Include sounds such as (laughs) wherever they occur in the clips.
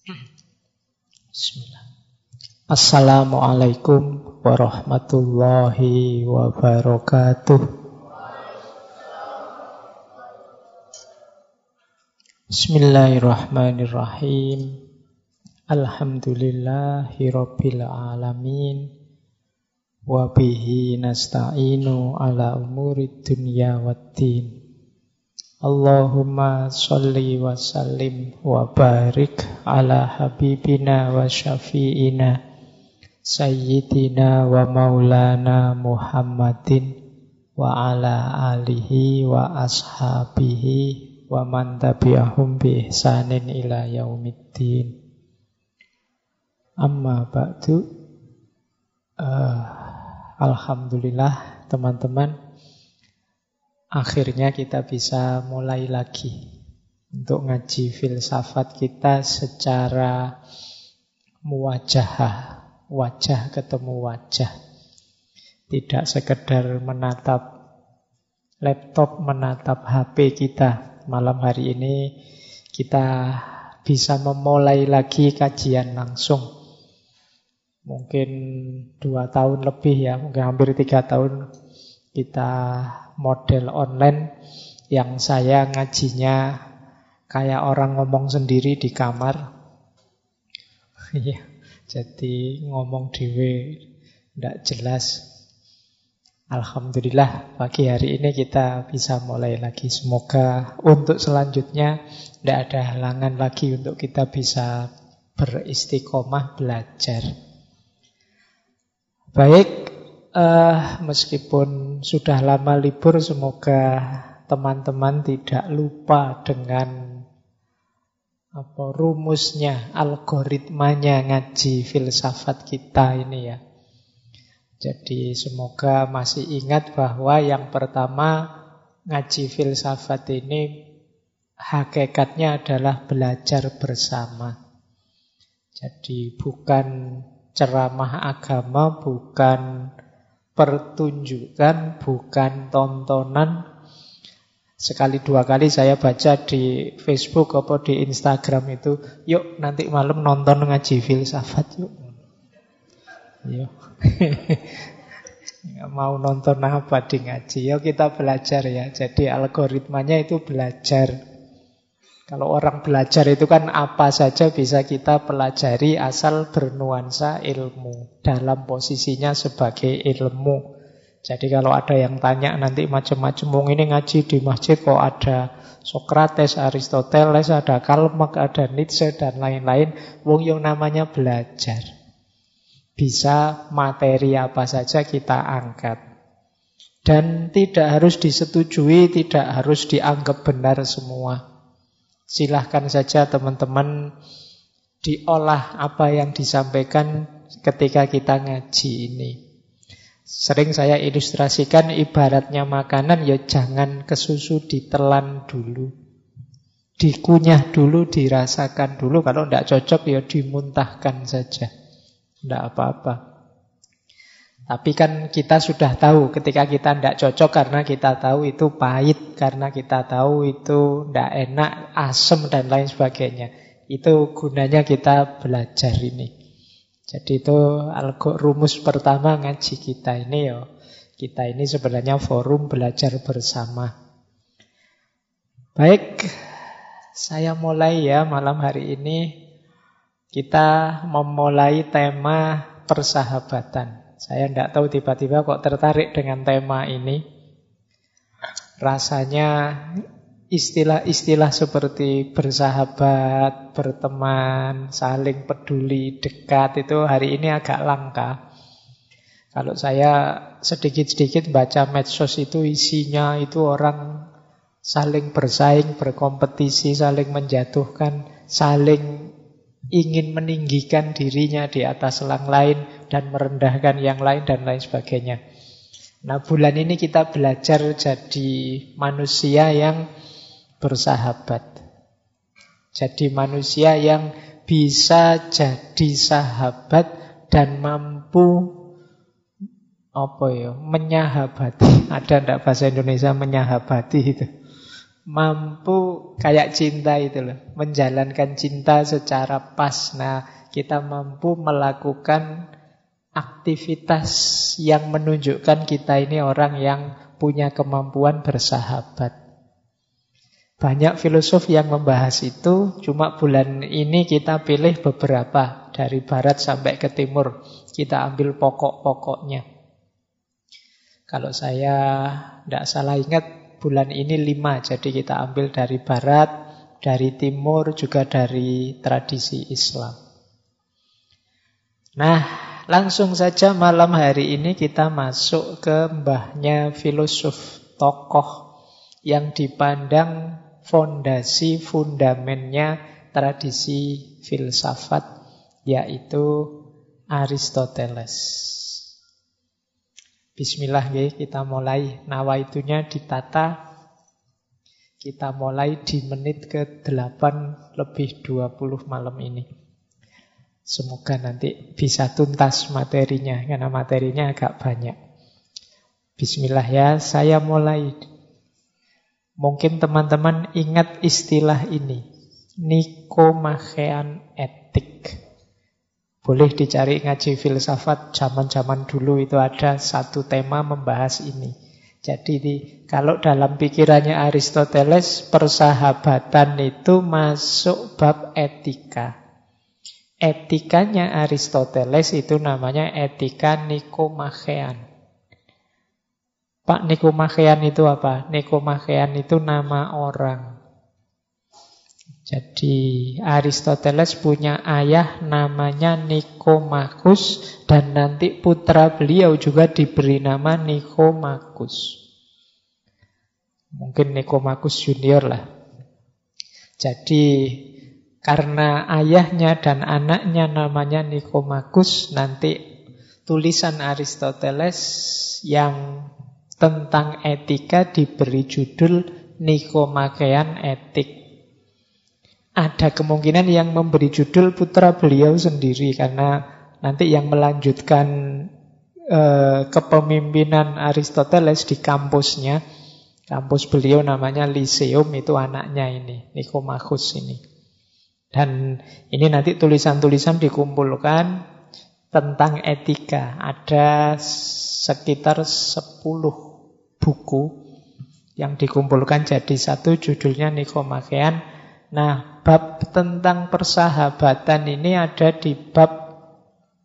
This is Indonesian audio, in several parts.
Bismillah. Assalamualaikum warahmatullahi wabarakatuh. Bismillahirrahmanirrahim. Alhamdulillahi rabbil alamin. Wabihi nasta'inu ala umuri dunya waddin. Allahumma salli wa sallim wa barik ala habibina wa syafi'ina Sayyidina wa maulana Muhammadin wa ala alihi wa ashabihi wa man tabi'ahum bi ihsanin ila yaumiddin. Amma ba'du. Uh, Alhamdulillah teman-teman akhirnya kita bisa mulai lagi untuk ngaji filsafat kita secara muwajah, wajah ketemu wajah. Tidak sekedar menatap laptop, menatap HP kita. Malam hari ini kita bisa memulai lagi kajian langsung. Mungkin dua tahun lebih ya, mungkin hampir tiga tahun kita model online yang saya ngajinya kayak orang ngomong sendiri di kamar. (laughs) Iya, jadi ngomong dewe tidak jelas. Alhamdulillah pagi hari ini kita bisa mulai lagi. Semoga untuk selanjutnya tidak ada halangan lagi untuk kita bisa beristiqomah belajar. Baik, uh, meskipun sudah lama libur, semoga teman-teman tidak lupa dengan apa rumusnya, algoritmanya ngaji filsafat kita ini ya. Jadi semoga masih ingat bahwa yang pertama ngaji filsafat ini hakikatnya adalah belajar bersama. Jadi bukan ceramah agama, bukan pertunjukan, bukan tontonan. Sekali dua kali saya baca di Facebook atau di Instagram itu, yuk nanti malam nonton ngaji filsafat yuk. Yuk. (laughs) Nggak mau nonton apa di ngaji, yuk kita belajar ya. Jadi algoritmanya itu belajar. Kalau orang belajar itu kan apa saja bisa kita pelajari asal bernuansa ilmu dalam posisinya sebagai ilmu. Jadi kalau ada yang tanya nanti macam-macam, wong ini ngaji di masjid kok ada Sokrates, Aristoteles, ada Karl Marx, ada Nietzsche dan lain-lain. Wong yang namanya belajar. Bisa materi apa saja kita angkat. Dan tidak harus disetujui, tidak harus dianggap benar semua. Silahkan saja teman-teman diolah apa yang disampaikan ketika kita ngaji ini. Sering saya ilustrasikan ibaratnya makanan ya jangan kesusu ditelan dulu. Dikunyah dulu, dirasakan dulu. Kalau tidak cocok ya dimuntahkan saja. Tidak apa-apa. Tapi kan kita sudah tahu ketika kita tidak cocok karena kita tahu itu pahit, karena kita tahu itu tidak enak, asam dan lain sebagainya. Itu gunanya kita belajar ini. Jadi itu rumus pertama ngaji kita ini ya. Kita ini sebenarnya forum belajar bersama. Baik, saya mulai ya malam hari ini. Kita memulai tema persahabatan. Saya tidak tahu tiba-tiba kok tertarik dengan tema ini. Rasanya istilah-istilah seperti bersahabat, berteman, saling peduli, dekat itu hari ini agak langka. Kalau saya sedikit-sedikit baca medsos itu isinya itu orang saling bersaing, berkompetisi, saling menjatuhkan, saling ingin meninggikan dirinya di atas orang lain dan merendahkan yang lain dan lain sebagainya. Nah bulan ini kita belajar jadi manusia yang bersahabat. Jadi manusia yang bisa jadi sahabat dan mampu apa ya menyahabati. (laughs) Ada ndak bahasa Indonesia menyahabati itu? mampu kayak cinta itu loh, menjalankan cinta secara pas. Nah, kita mampu melakukan aktivitas yang menunjukkan kita ini orang yang punya kemampuan bersahabat. Banyak filosof yang membahas itu, cuma bulan ini kita pilih beberapa dari barat sampai ke timur. Kita ambil pokok-pokoknya. Kalau saya tidak salah ingat, bulan ini lima, jadi kita ambil dari barat, dari timur, juga dari tradisi Islam. Nah, Langsung saja malam hari ini kita masuk ke mbahnya filosof, tokoh yang dipandang fondasi fundamennya tradisi filsafat yaitu Aristoteles. Bismillah ya, kita mulai nawaitunya ditata. Kita mulai di menit ke 8 lebih 20 malam ini. Semoga nanti bisa tuntas materinya, karena materinya agak banyak. Bismillah ya, saya mulai. Mungkin teman-teman ingat istilah ini. Nikomachean etik. Boleh dicari ngaji filsafat zaman-zaman dulu itu ada satu tema membahas ini. Jadi di, kalau dalam pikirannya Aristoteles persahabatan itu masuk bab etika. Etikanya Aristoteles itu namanya etika Nikomachean. Pak Nikomachean itu apa? Nikomachean itu nama orang. Jadi Aristoteles punya ayah namanya Nikomakus dan nanti putra beliau juga diberi nama Nikomakus. Mungkin Nikomakus junior lah. Jadi karena ayahnya dan anaknya namanya Nikomakus, nanti tulisan Aristoteles yang tentang etika diberi judul Nikomachean Etik. Ada kemungkinan yang memberi judul putra beliau sendiri karena nanti yang melanjutkan eh, kepemimpinan Aristoteles di kampusnya, kampus beliau namanya Lyceum itu anaknya ini, Nikomakus ini. Dan ini nanti tulisan-tulisan dikumpulkan tentang etika. Ada sekitar 10 buku yang dikumpulkan jadi satu judulnya Nikomachean. Nah, bab tentang persahabatan ini ada di bab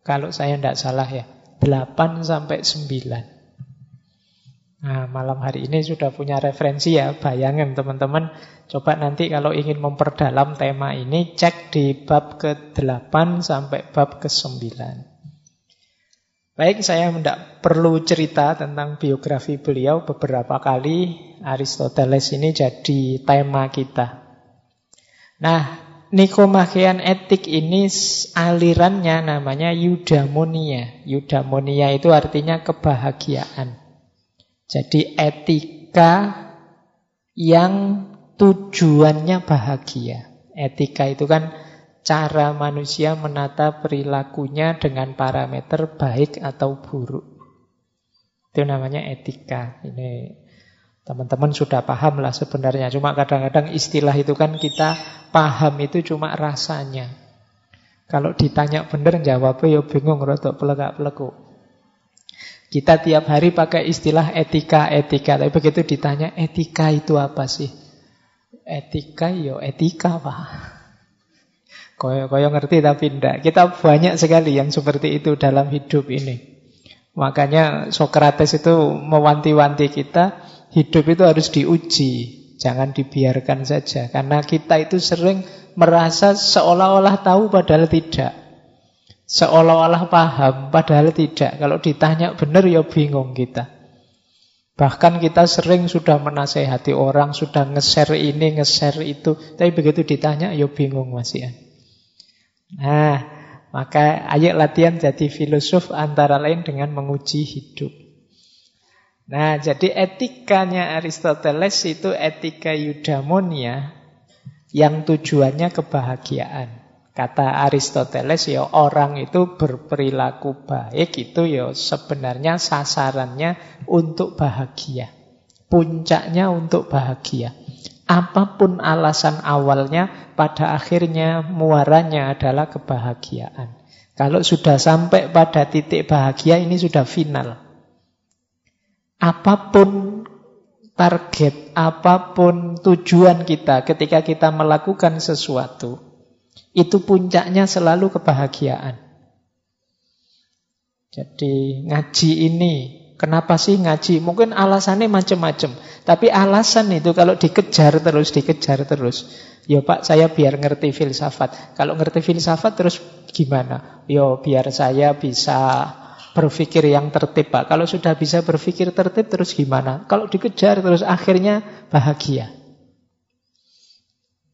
kalau saya tidak salah ya, 8 sampai 9. Nah, malam hari ini sudah punya referensi ya, bayangan teman-teman. Coba nanti kalau ingin memperdalam tema ini, cek di bab ke-8 sampai bab ke-9. Baik, saya tidak perlu cerita tentang biografi beliau beberapa kali. Aristoteles ini jadi tema kita. Nah, Nikomachean etik ini alirannya namanya eudaimonia. Eudaimonia itu artinya kebahagiaan. Jadi etika yang tujuannya bahagia. Etika itu kan cara manusia menata perilakunya dengan parameter baik atau buruk. Itu namanya etika. Ini teman-teman sudah paham lah sebenarnya. Cuma kadang-kadang istilah itu kan kita paham itu cuma rasanya. Kalau ditanya benar jawabnya ya bingung rotok pelegak-peleguk. Kita tiap hari pakai istilah etika-etika. Tapi begitu ditanya, etika itu apa sih? Etika, yo etika, Pak. (laughs) Koyo, koyo ngerti tapi tidak. Kita banyak sekali yang seperti itu dalam hidup ini. Makanya Socrates itu mewanti-wanti kita, hidup itu harus diuji. Jangan dibiarkan saja. Karena kita itu sering merasa seolah-olah tahu padahal tidak. Seolah-olah paham, padahal tidak. Kalau ditanya benar ya bingung kita. Bahkan kita sering sudah menasehati orang, sudah nge-share ini, nge-share itu. Tapi begitu ditanya ya bingung masih ya. Nah, maka ayo latihan jadi filosof antara lain dengan menguji hidup. Nah, jadi etikanya Aristoteles itu etika eudaimonia yang tujuannya kebahagiaan. Kata Aristoteles ya orang itu berperilaku baik itu ya sebenarnya sasarannya untuk bahagia. Puncaknya untuk bahagia. Apa pun alasan awalnya, pada akhirnya muaranya adalah kebahagiaan. Kalau sudah sampai pada titik bahagia, ini sudah final. Apa pun target, apa pun tujuan kita ketika kita melakukan sesuatu, itu puncaknya selalu kebahagiaan. Jadi ngaji ini Kenapa sih ngaji? Mungkin alasannya macam-macam. Tapi alasan itu kalau dikejar terus, dikejar terus. Ya Pak, saya biar ngerti filsafat. Kalau ngerti filsafat terus gimana? Yo biar saya bisa berpikir yang tertib Pak. Kalau sudah bisa berpikir tertib terus gimana? Kalau dikejar terus akhirnya bahagia.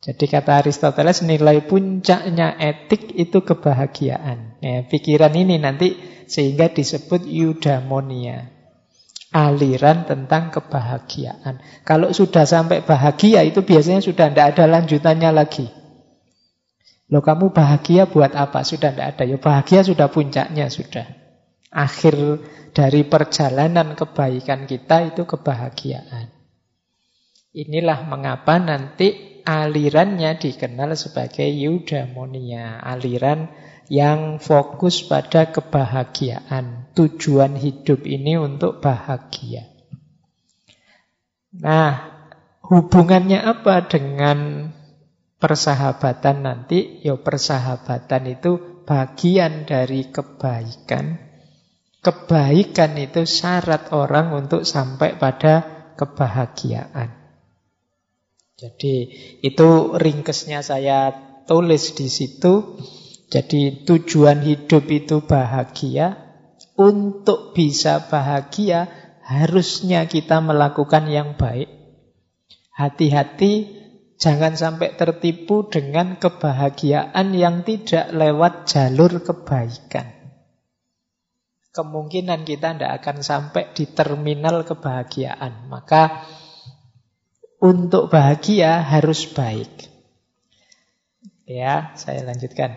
Jadi kata Aristoteles nilai puncaknya etik itu kebahagiaan. Ya, pikiran ini nanti sehingga disebut eudaimonia. Aliran tentang kebahagiaan. Kalau sudah sampai bahagia itu biasanya sudah tidak ada lanjutannya lagi. Loh kamu bahagia buat apa? Sudah tidak ada. Ya bahagia sudah puncaknya sudah. Akhir dari perjalanan kebaikan kita itu kebahagiaan. Inilah mengapa nanti alirannya dikenal sebagai eudaimonia, aliran yang fokus pada kebahagiaan. Tujuan hidup ini untuk bahagia. Nah, hubungannya apa dengan persahabatan nanti? Ya persahabatan itu bagian dari kebaikan. Kebaikan itu syarat orang untuk sampai pada kebahagiaan. Jadi itu ringkesnya saya tulis di situ. Jadi tujuan hidup itu bahagia. Untuk bisa bahagia harusnya kita melakukan yang baik. Hati-hati jangan sampai tertipu dengan kebahagiaan yang tidak lewat jalur kebaikan. Kemungkinan kita tidak akan sampai di terminal kebahagiaan. Maka untuk bahagia harus baik. Ya, saya lanjutkan.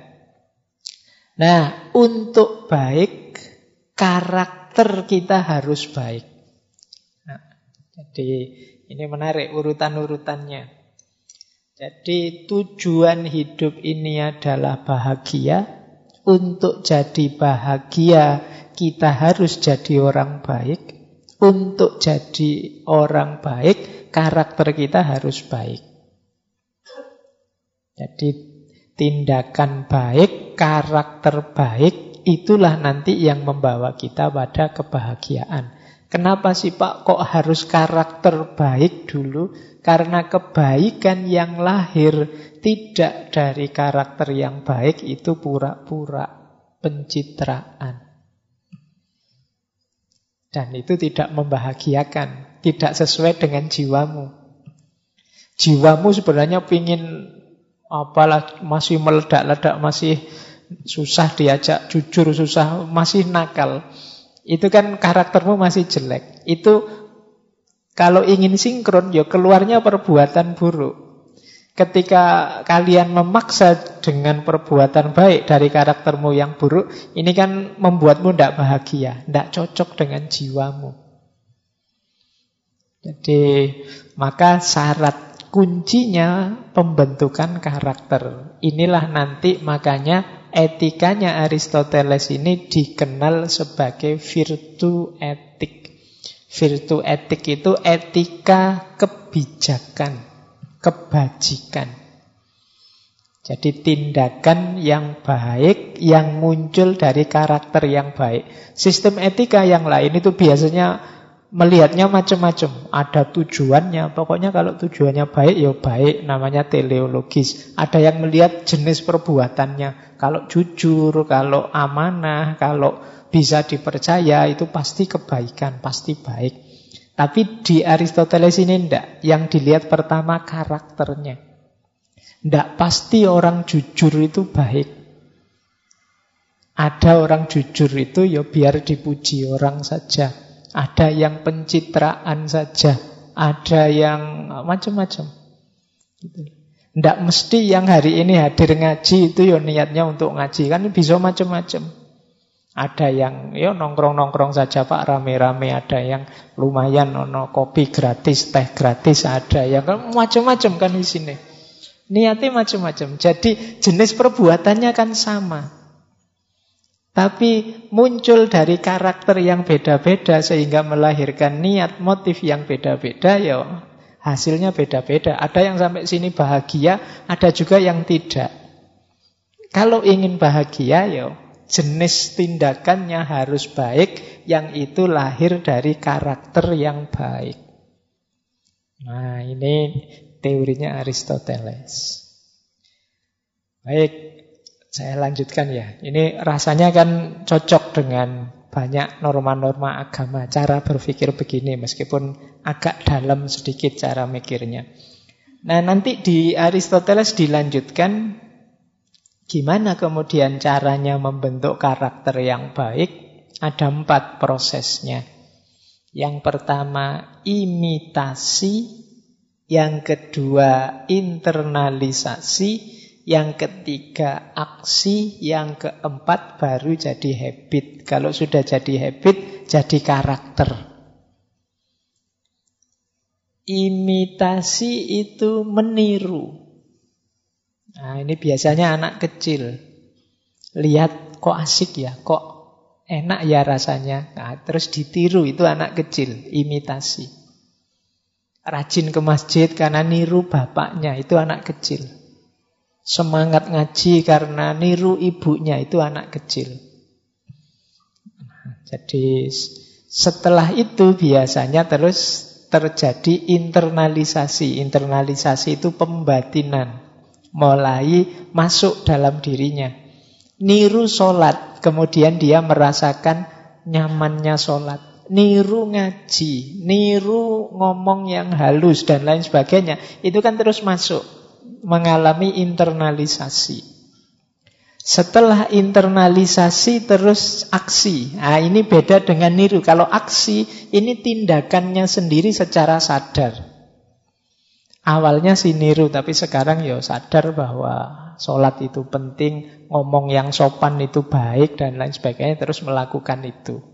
Nah, untuk baik, karakter kita harus baik. Nah, jadi ini menarik urutan-urutannya. Jadi tujuan hidup ini adalah bahagia. Untuk jadi bahagia, kita harus jadi orang baik. Untuk jadi orang baik, karakter kita harus baik. Jadi tindakan baik, karakter baik, itulah nanti yang membawa kita pada kebahagiaan. Kenapa sih Pak kok harus karakter baik dulu? Karena kebaikan yang lahir tidak dari karakter yang baik itu pura-pura pencitraan. Dan itu tidak membahagiakan tidak sesuai dengan jiwamu. Jiwamu sebenarnya pingin apalah masih meledak-ledak, masih susah diajak jujur, susah, masih nakal. Itu kan karaktermu masih jelek. Itu kalau ingin sinkron ya keluarnya perbuatan buruk. Ketika kalian memaksa dengan perbuatan baik dari karaktermu yang buruk, ini kan membuatmu tidak bahagia, tidak cocok dengan jiwamu. Jadi maka syarat kuncinya pembentukan karakter. Inilah nanti makanya etikanya Aristoteles ini dikenal sebagai virtu etik. Virtu etik itu etika kebijakan, kebajikan. Jadi tindakan yang baik yang muncul dari karakter yang baik. Sistem etika yang lain itu biasanya melihatnya macam-macam. Ada tujuannya. Pokoknya kalau tujuannya baik, ya baik. Namanya teleologis. Ada yang melihat jenis perbuatannya. Kalau jujur, kalau amanah, kalau bisa dipercaya, itu pasti kebaikan, pasti baik. Tapi di Aristoteles ini tidak. Yang dilihat pertama karakternya. Tidak pasti orang jujur itu baik. Ada orang jujur itu ya biar dipuji orang saja. Ada yang pencitraan saja, ada yang macam-macam. Gitu. Tidak mesti yang hari ini hadir ngaji itu ya niatnya untuk ngaji. Kan bisa macam-macam. Ada yang ya nongkrong-nongkrong saja Pak rame-rame, ada yang lumayan ono kopi gratis, teh gratis, ada yang macam-macam kan di sini. Niatnya macam-macam. Jadi jenis perbuatannya kan sama. Tapi muncul dari karakter yang beda-beda sehingga melahirkan niat motif yang beda-beda ya hasilnya beda-beda. Ada yang sampai sini bahagia, ada juga yang tidak. Kalau ingin bahagia ya jenis tindakannya harus baik, yang itu lahir dari karakter yang baik. Nah, ini teorinya Aristoteles. Baik, saya lanjutkan ya. Ini rasanya kan cocok dengan banyak norma-norma agama. Cara berpikir begini, meskipun agak dalam sedikit cara mikirnya. Nah, nanti di Aristoteles dilanjutkan Gimana kemudian caranya membentuk karakter yang baik? Ada empat prosesnya. Yang pertama imitasi, yang kedua internalisasi, yang ketiga aksi, yang keempat baru jadi habit. Kalau sudah jadi habit, jadi karakter. Imitasi itu meniru. Nah, ini biasanya anak kecil. Lihat kok asik ya, kok enak ya rasanya. Nah, terus ditiru itu anak kecil, imitasi. Rajin ke masjid karena niru bapaknya, itu anak kecil. Semangat ngaji karena niru ibunya, itu anak kecil. Nah, jadi setelah itu biasanya terus terjadi internalisasi. Internalisasi itu pembatinan mulai masuk dalam dirinya. Niru sholat, kemudian dia merasakan nyamannya sholat. Niru ngaji, niru ngomong yang halus dan lain sebagainya. Itu kan terus masuk, mengalami internalisasi. Setelah internalisasi terus aksi. Nah, ini beda dengan niru. Kalau aksi ini tindakannya sendiri secara sadar. Awalnya si niru, tapi sekarang ya sadar bahwa sholat itu penting, ngomong yang sopan itu baik, dan lain sebagainya, terus melakukan itu.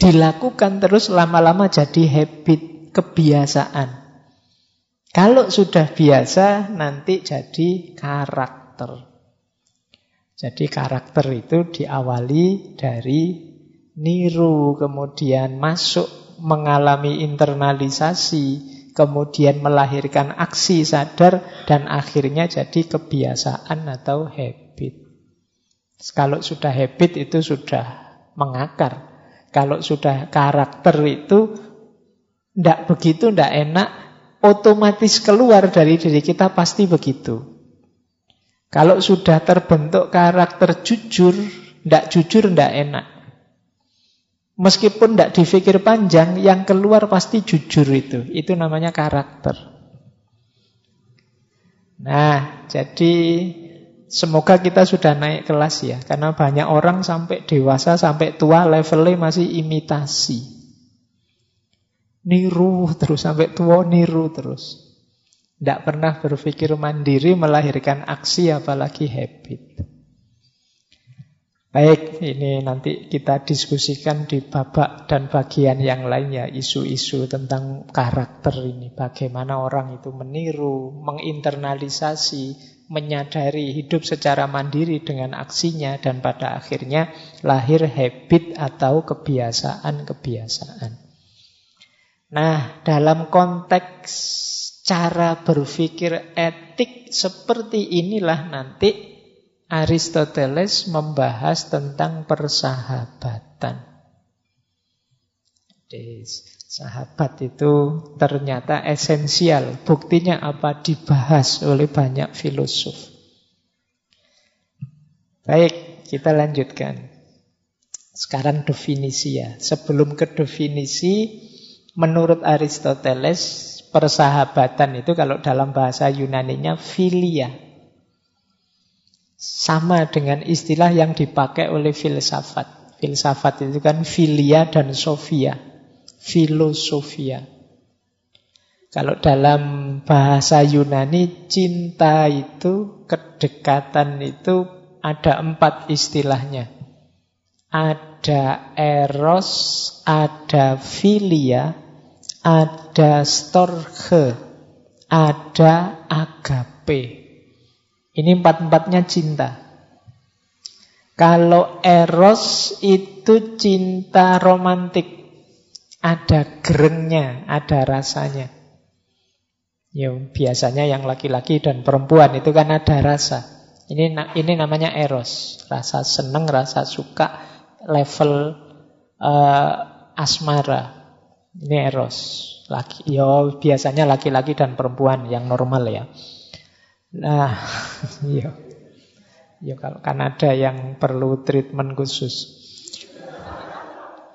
Dilakukan terus lama-lama jadi habit, kebiasaan. Kalau sudah biasa, nanti jadi karakter. Jadi karakter itu diawali dari niru, kemudian masuk mengalami internalisasi, kemudian melahirkan aksi sadar dan akhirnya jadi kebiasaan atau habit. Kalau sudah habit itu sudah mengakar. Kalau sudah karakter itu tidak begitu, tidak enak, otomatis keluar dari diri kita pasti begitu. Kalau sudah terbentuk karakter jujur, tidak jujur, tidak enak. Meskipun tidak difikir panjang, yang keluar pasti jujur itu. Itu namanya karakter. Nah, jadi semoga kita sudah naik kelas ya. Karena banyak orang sampai dewasa, sampai tua levelnya masih imitasi. Niru terus, sampai tua niru terus. Tidak pernah berpikir mandiri melahirkan aksi apalagi habit. Baik, ini nanti kita diskusikan di babak dan bagian yang lainnya isu-isu tentang karakter ini. Bagaimana orang itu meniru, menginternalisasi, menyadari hidup secara mandiri dengan aksinya dan pada akhirnya lahir habit atau kebiasaan-kebiasaan. Nah, dalam konteks cara berpikir etik seperti inilah nanti Aristoteles membahas tentang persahabatan. Jadi, sahabat itu ternyata esensial. Buktinya apa? Dibahas oleh banyak filosof. Baik, kita lanjutkan. Sekarang definisi ya. Sebelum ke definisi, menurut Aristoteles, persahabatan itu kalau dalam bahasa Yunaninya filia. Sama dengan istilah yang dipakai oleh filsafat. Filsafat itu kan filia dan sofia. Filosofia. Kalau dalam bahasa Yunani, cinta itu, kedekatan itu ada empat istilahnya. ada eros, ada filia, ada storge, ada agape. Ini empat-empatnya cinta. Kalau eros itu cinta romantik. Ada gerengnya, ada rasanya. Ya, biasanya yang laki-laki dan perempuan itu kan ada rasa. Ini ini namanya eros, rasa seneng, rasa suka, level uh, asmara. Ini eros. Laki, yo biasanya laki-laki dan perempuan yang normal ya. Nah, (laughs) yo. Yo kalau kan ada yang perlu treatment khusus.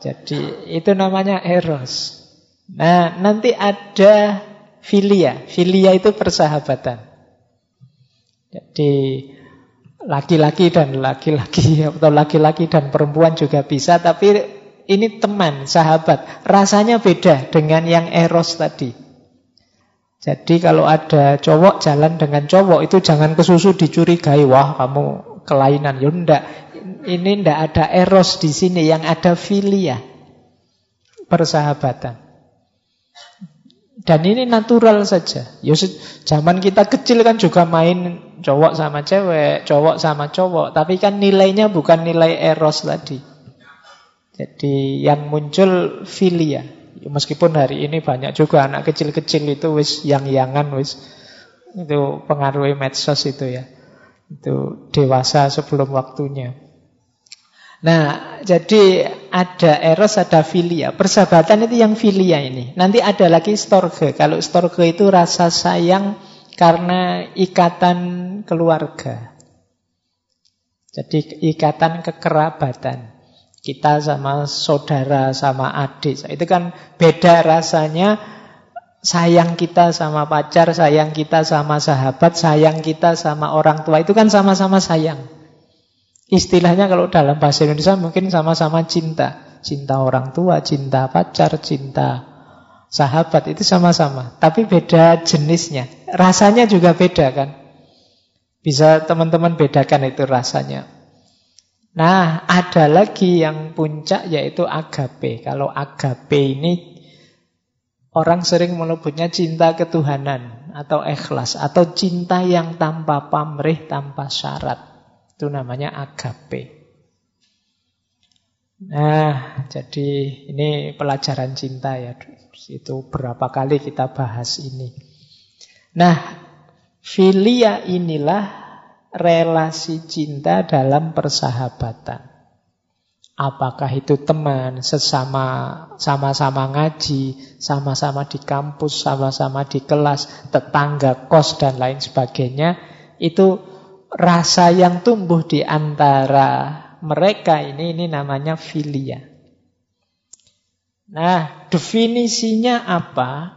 Jadi itu namanya eros. Nah, nanti ada filia. Filia itu persahabatan. Jadi laki-laki dan laki-laki (laughs) atau laki-laki dan perempuan juga bisa, tapi ini teman, sahabat. Rasanya beda dengan yang eros tadi. Jadi kalau ada cowok jalan dengan cowok itu jangan kesusu dicurigai, wah kamu kelainan. Ya enggak, ini ndak ada eros di sini, yang ada filia. Persahabatan. Dan ini natural saja. Ya zaman kita kecil kan juga main cowok sama cewek, cowok sama cowok, tapi kan nilainya bukan nilai eros tadi. Jadi yang muncul filia. Meskipun hari ini banyak juga anak kecil-kecil itu wis yang-yangan wis itu pengaruhi medsos itu ya. Itu dewasa sebelum waktunya. Nah, jadi ada eros, ada filia. Persahabatan itu yang filia ini. Nanti ada lagi storge. Kalau storge itu rasa sayang karena ikatan keluarga. Jadi ikatan kekerabatan. Kita sama saudara, sama adik. Itu kan beda rasanya sayang kita sama pacar, sayang kita sama sahabat, sayang kita sama orang tua. Itu kan sama-sama sayang. Istilahnya kalau dalam bahasa Indonesia mungkin sama-sama cinta. Cinta orang tua, cinta pacar, cinta sahabat itu sama-sama. Tapi beda jenisnya. Rasanya juga beda kan. Bisa teman-teman bedakan itu rasanya. Nah, ada lagi yang puncak yaitu agape. Kalau agape ini orang sering menyebutnya cinta ketuhanan atau ikhlas atau cinta yang tanpa pamrih, tanpa syarat. Itu namanya agape. Nah, jadi ini pelajaran cinta ya. Itu berapa kali kita bahas ini. Nah, filia inilah relasi cinta dalam persahabatan. Apakah itu teman, sesama sama-sama ngaji, sama-sama di kampus, sama-sama di kelas, tetangga kos dan lain sebagainya, itu rasa yang tumbuh di antara mereka ini ini namanya filia. Nah, definisinya apa?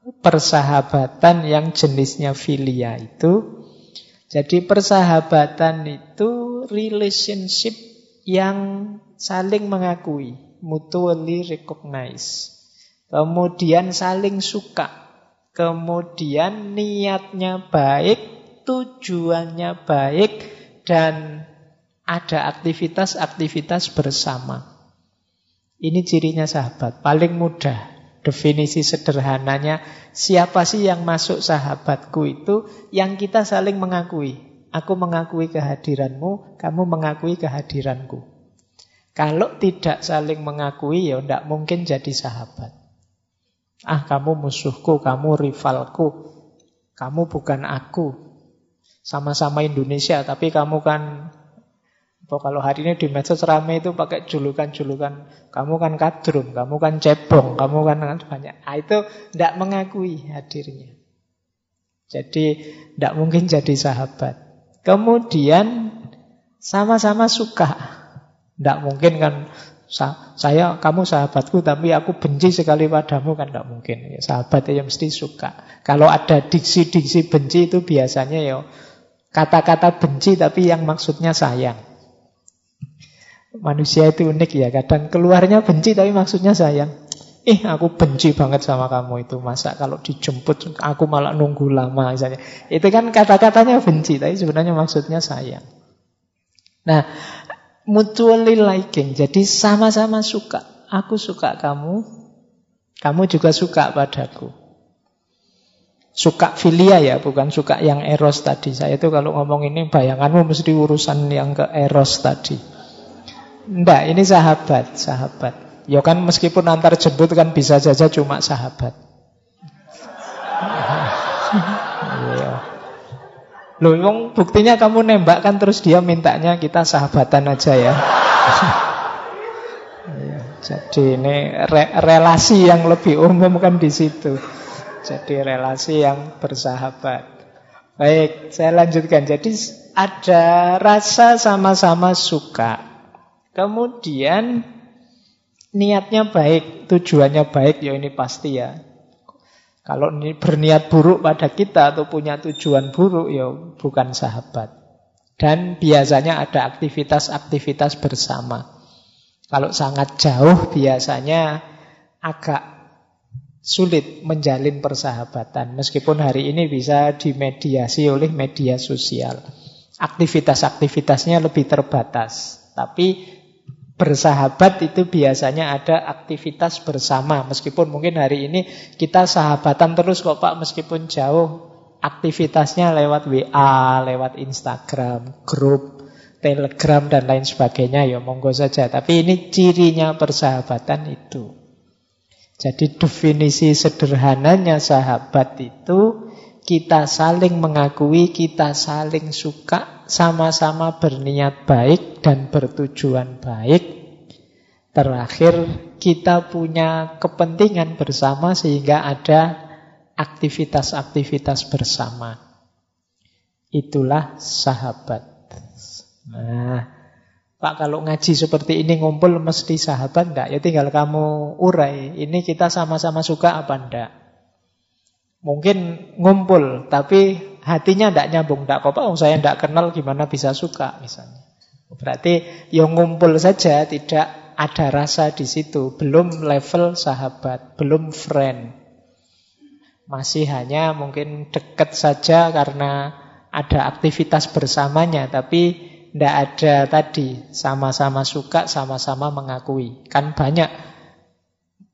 Persahabatan yang jenisnya filia itu jadi persahabatan itu relationship yang saling mengakui, mutually recognize. Kemudian saling suka. Kemudian niatnya baik, tujuannya baik dan ada aktivitas-aktivitas bersama. Ini cirinya sahabat. Paling mudah. Definisi sederhananya, siapa sih yang masuk sahabatku itu yang kita saling mengakui. Aku mengakui kehadiranmu, kamu mengakui kehadiranku. Kalau tidak saling mengakui, ya tidak mungkin jadi sahabat. Ah, kamu musuhku, kamu rivalku, kamu bukan aku, sama-sama Indonesia, tapi kamu kan oh, kalau hari ini di medsos rame itu pakai julukan-julukan kamu kan kadrum, kamu kan cebong, kamu kan banyak. Nah, itu tidak mengakui hadirnya. Jadi tidak mungkin jadi sahabat. Kemudian sama-sama suka. Tidak mungkin kan saya kamu sahabatku tapi aku benci sekali padamu kan tidak mungkin. Ya, sahabat ya mesti suka. Kalau ada diksi-diksi benci itu biasanya ya kata-kata benci tapi yang maksudnya sayang. Manusia itu unik ya, kadang keluarnya benci tapi maksudnya sayang. Eh, aku benci banget sama kamu itu. Masa kalau dijemput aku malah nunggu lama misalnya. Itu kan kata-katanya benci, tapi sebenarnya maksudnya sayang. Nah, mutually liking. Jadi sama-sama suka. Aku suka kamu, kamu juga suka padaku. Suka filia ya, bukan suka yang eros tadi. Saya itu kalau ngomong ini bayanganmu mesti urusan yang ke eros tadi. Enggak, ini sahabat, sahabat. Ya kan meskipun antar jemput kan bisa saja cuma sahabat. Iya. Loh, wong buktinya kamu nembak kan terus dia mintanya kita sahabatan aja ya. Iya, jadi ini re relasi yang lebih umum kan di situ. Jadi relasi yang bersahabat. Baik, saya lanjutkan. Jadi ada rasa sama-sama suka. Kemudian niatnya baik, tujuannya baik, ya ini pasti ya. Kalau ini berniat buruk pada kita atau punya tujuan buruk, ya bukan sahabat. Dan biasanya ada aktivitas-aktivitas bersama. Kalau sangat jauh biasanya agak sulit menjalin persahabatan. Meskipun hari ini bisa dimediasi oleh media sosial. Aktivitas-aktivitasnya lebih terbatas. Tapi bersahabat itu biasanya ada aktivitas bersama. Meskipun mungkin hari ini kita sahabatan terus kok Pak, meskipun jauh aktivitasnya lewat WA, lewat Instagram, grup, Telegram dan lain sebagainya ya monggo saja. Tapi ini cirinya persahabatan itu. Jadi definisi sederhananya sahabat itu kita saling mengakui, kita saling suka, sama-sama berniat baik dan bertujuan baik. Terakhir, kita punya kepentingan bersama sehingga ada aktivitas-aktivitas bersama. Itulah sahabat. Nah, Pak kalau ngaji seperti ini ngumpul mesti sahabat enggak? Ya tinggal kamu urai. Ini kita sama-sama suka apa enggak? Mungkin ngumpul, tapi hatinya tidak nyambung, tidak apa oh, saya tidak kenal gimana bisa suka misalnya. Berarti yang ngumpul saja tidak ada rasa di situ, belum level sahabat, belum friend. Masih hanya mungkin dekat saja karena ada aktivitas bersamanya, tapi tidak ada tadi sama-sama suka, sama-sama mengakui. Kan banyak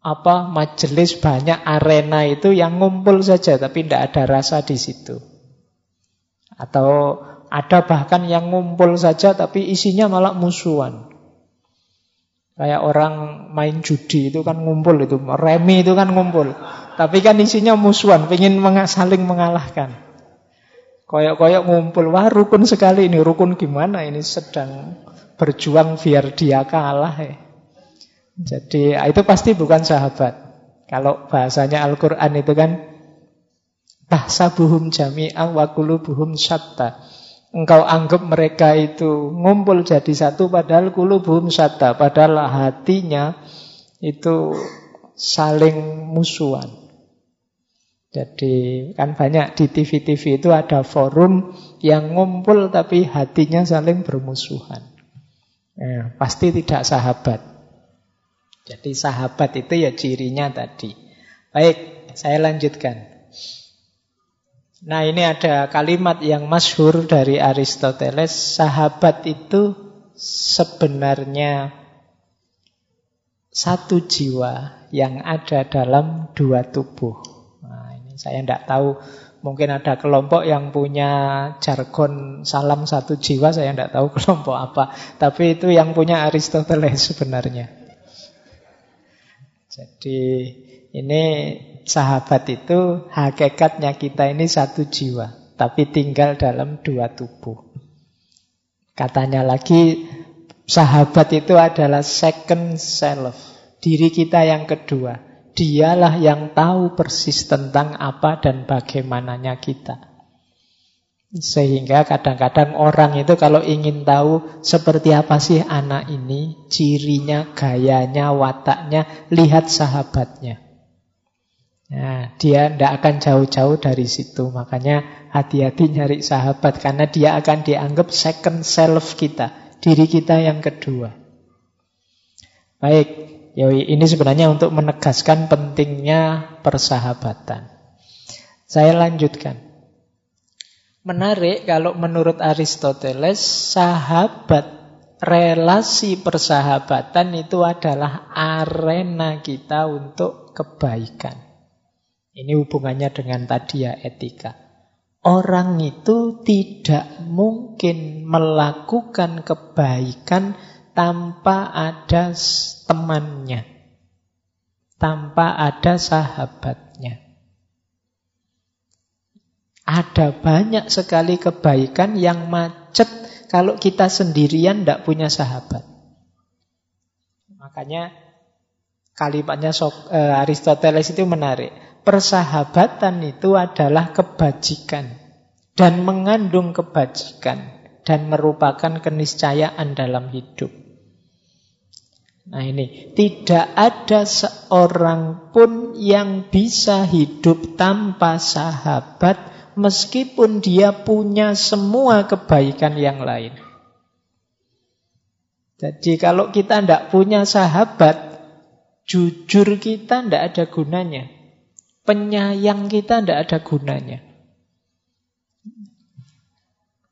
apa majelis banyak arena itu yang ngumpul saja tapi tidak ada rasa di situ. Atau ada bahkan yang ngumpul saja tapi isinya malah musuhan. Kayak orang main judi itu kan ngumpul itu, remi itu kan ngumpul. Tapi kan isinya musuhan, pengen saling mengalahkan. Koyok-koyok ngumpul, wah rukun sekali ini, rukun gimana ini sedang berjuang biar dia kalah ya. Jadi itu pasti bukan sahabat. Kalau bahasanya Al-Quran itu kan Tahsabuhum jami'an wa kulubuhum syatta. Engkau anggap mereka itu ngumpul jadi satu padahal kulubuhum syatta. Padahal hatinya itu saling musuhan. Jadi kan banyak di TV-TV itu ada forum yang ngumpul tapi hatinya saling bermusuhan. Ya, pasti tidak sahabat. Jadi sahabat itu ya cirinya tadi. Baik, saya lanjutkan. Nah ini ada kalimat yang masyhur dari Aristoteles, sahabat itu sebenarnya satu jiwa yang ada dalam dua tubuh. Nah ini saya tidak tahu, mungkin ada kelompok yang punya jargon salam satu jiwa, saya tidak tahu (laughs) kelompok apa. Tapi itu yang punya Aristoteles sebenarnya. Jadi ini sahabat itu hakikatnya kita ini satu jiwa, tapi tinggal dalam dua tubuh. Katanya lagi, sahabat itu adalah second self, diri kita yang kedua. Dialah yang tahu persis tentang apa dan bagaimananya kita. Sehingga kadang-kadang orang itu kalau ingin tahu seperti apa sih anak ini, cirinya, gayanya, wataknya, lihat sahabatnya. Nah, dia tidak akan jauh-jauh dari situ. Makanya hati-hati nyari sahabat karena dia akan dianggap second self kita, diri kita yang kedua. Baik, Yoi, ini sebenarnya untuk menegaskan pentingnya persahabatan. Saya lanjutkan. Menarik kalau menurut Aristoteles, sahabat relasi persahabatan itu adalah arena kita untuk kebaikan. Ini hubungannya dengan tadi ya etika. Orang itu tidak mungkin melakukan kebaikan tanpa ada temannya, tanpa ada sahabatnya. Ada banyak sekali kebaikan yang macet kalau kita sendirian tidak punya sahabat. Makanya kalimatnya eh, Aristoteles itu menarik. Persahabatan itu adalah kebajikan dan mengandung kebajikan dan merupakan keniscayaan dalam hidup. Nah ini, tidak ada seorang pun yang bisa hidup tanpa sahabat meskipun dia punya semua kebaikan yang lain. Jadi kalau kita tidak punya sahabat, jujur kita tidak ada gunanya. Penyayang kita tidak ada gunanya.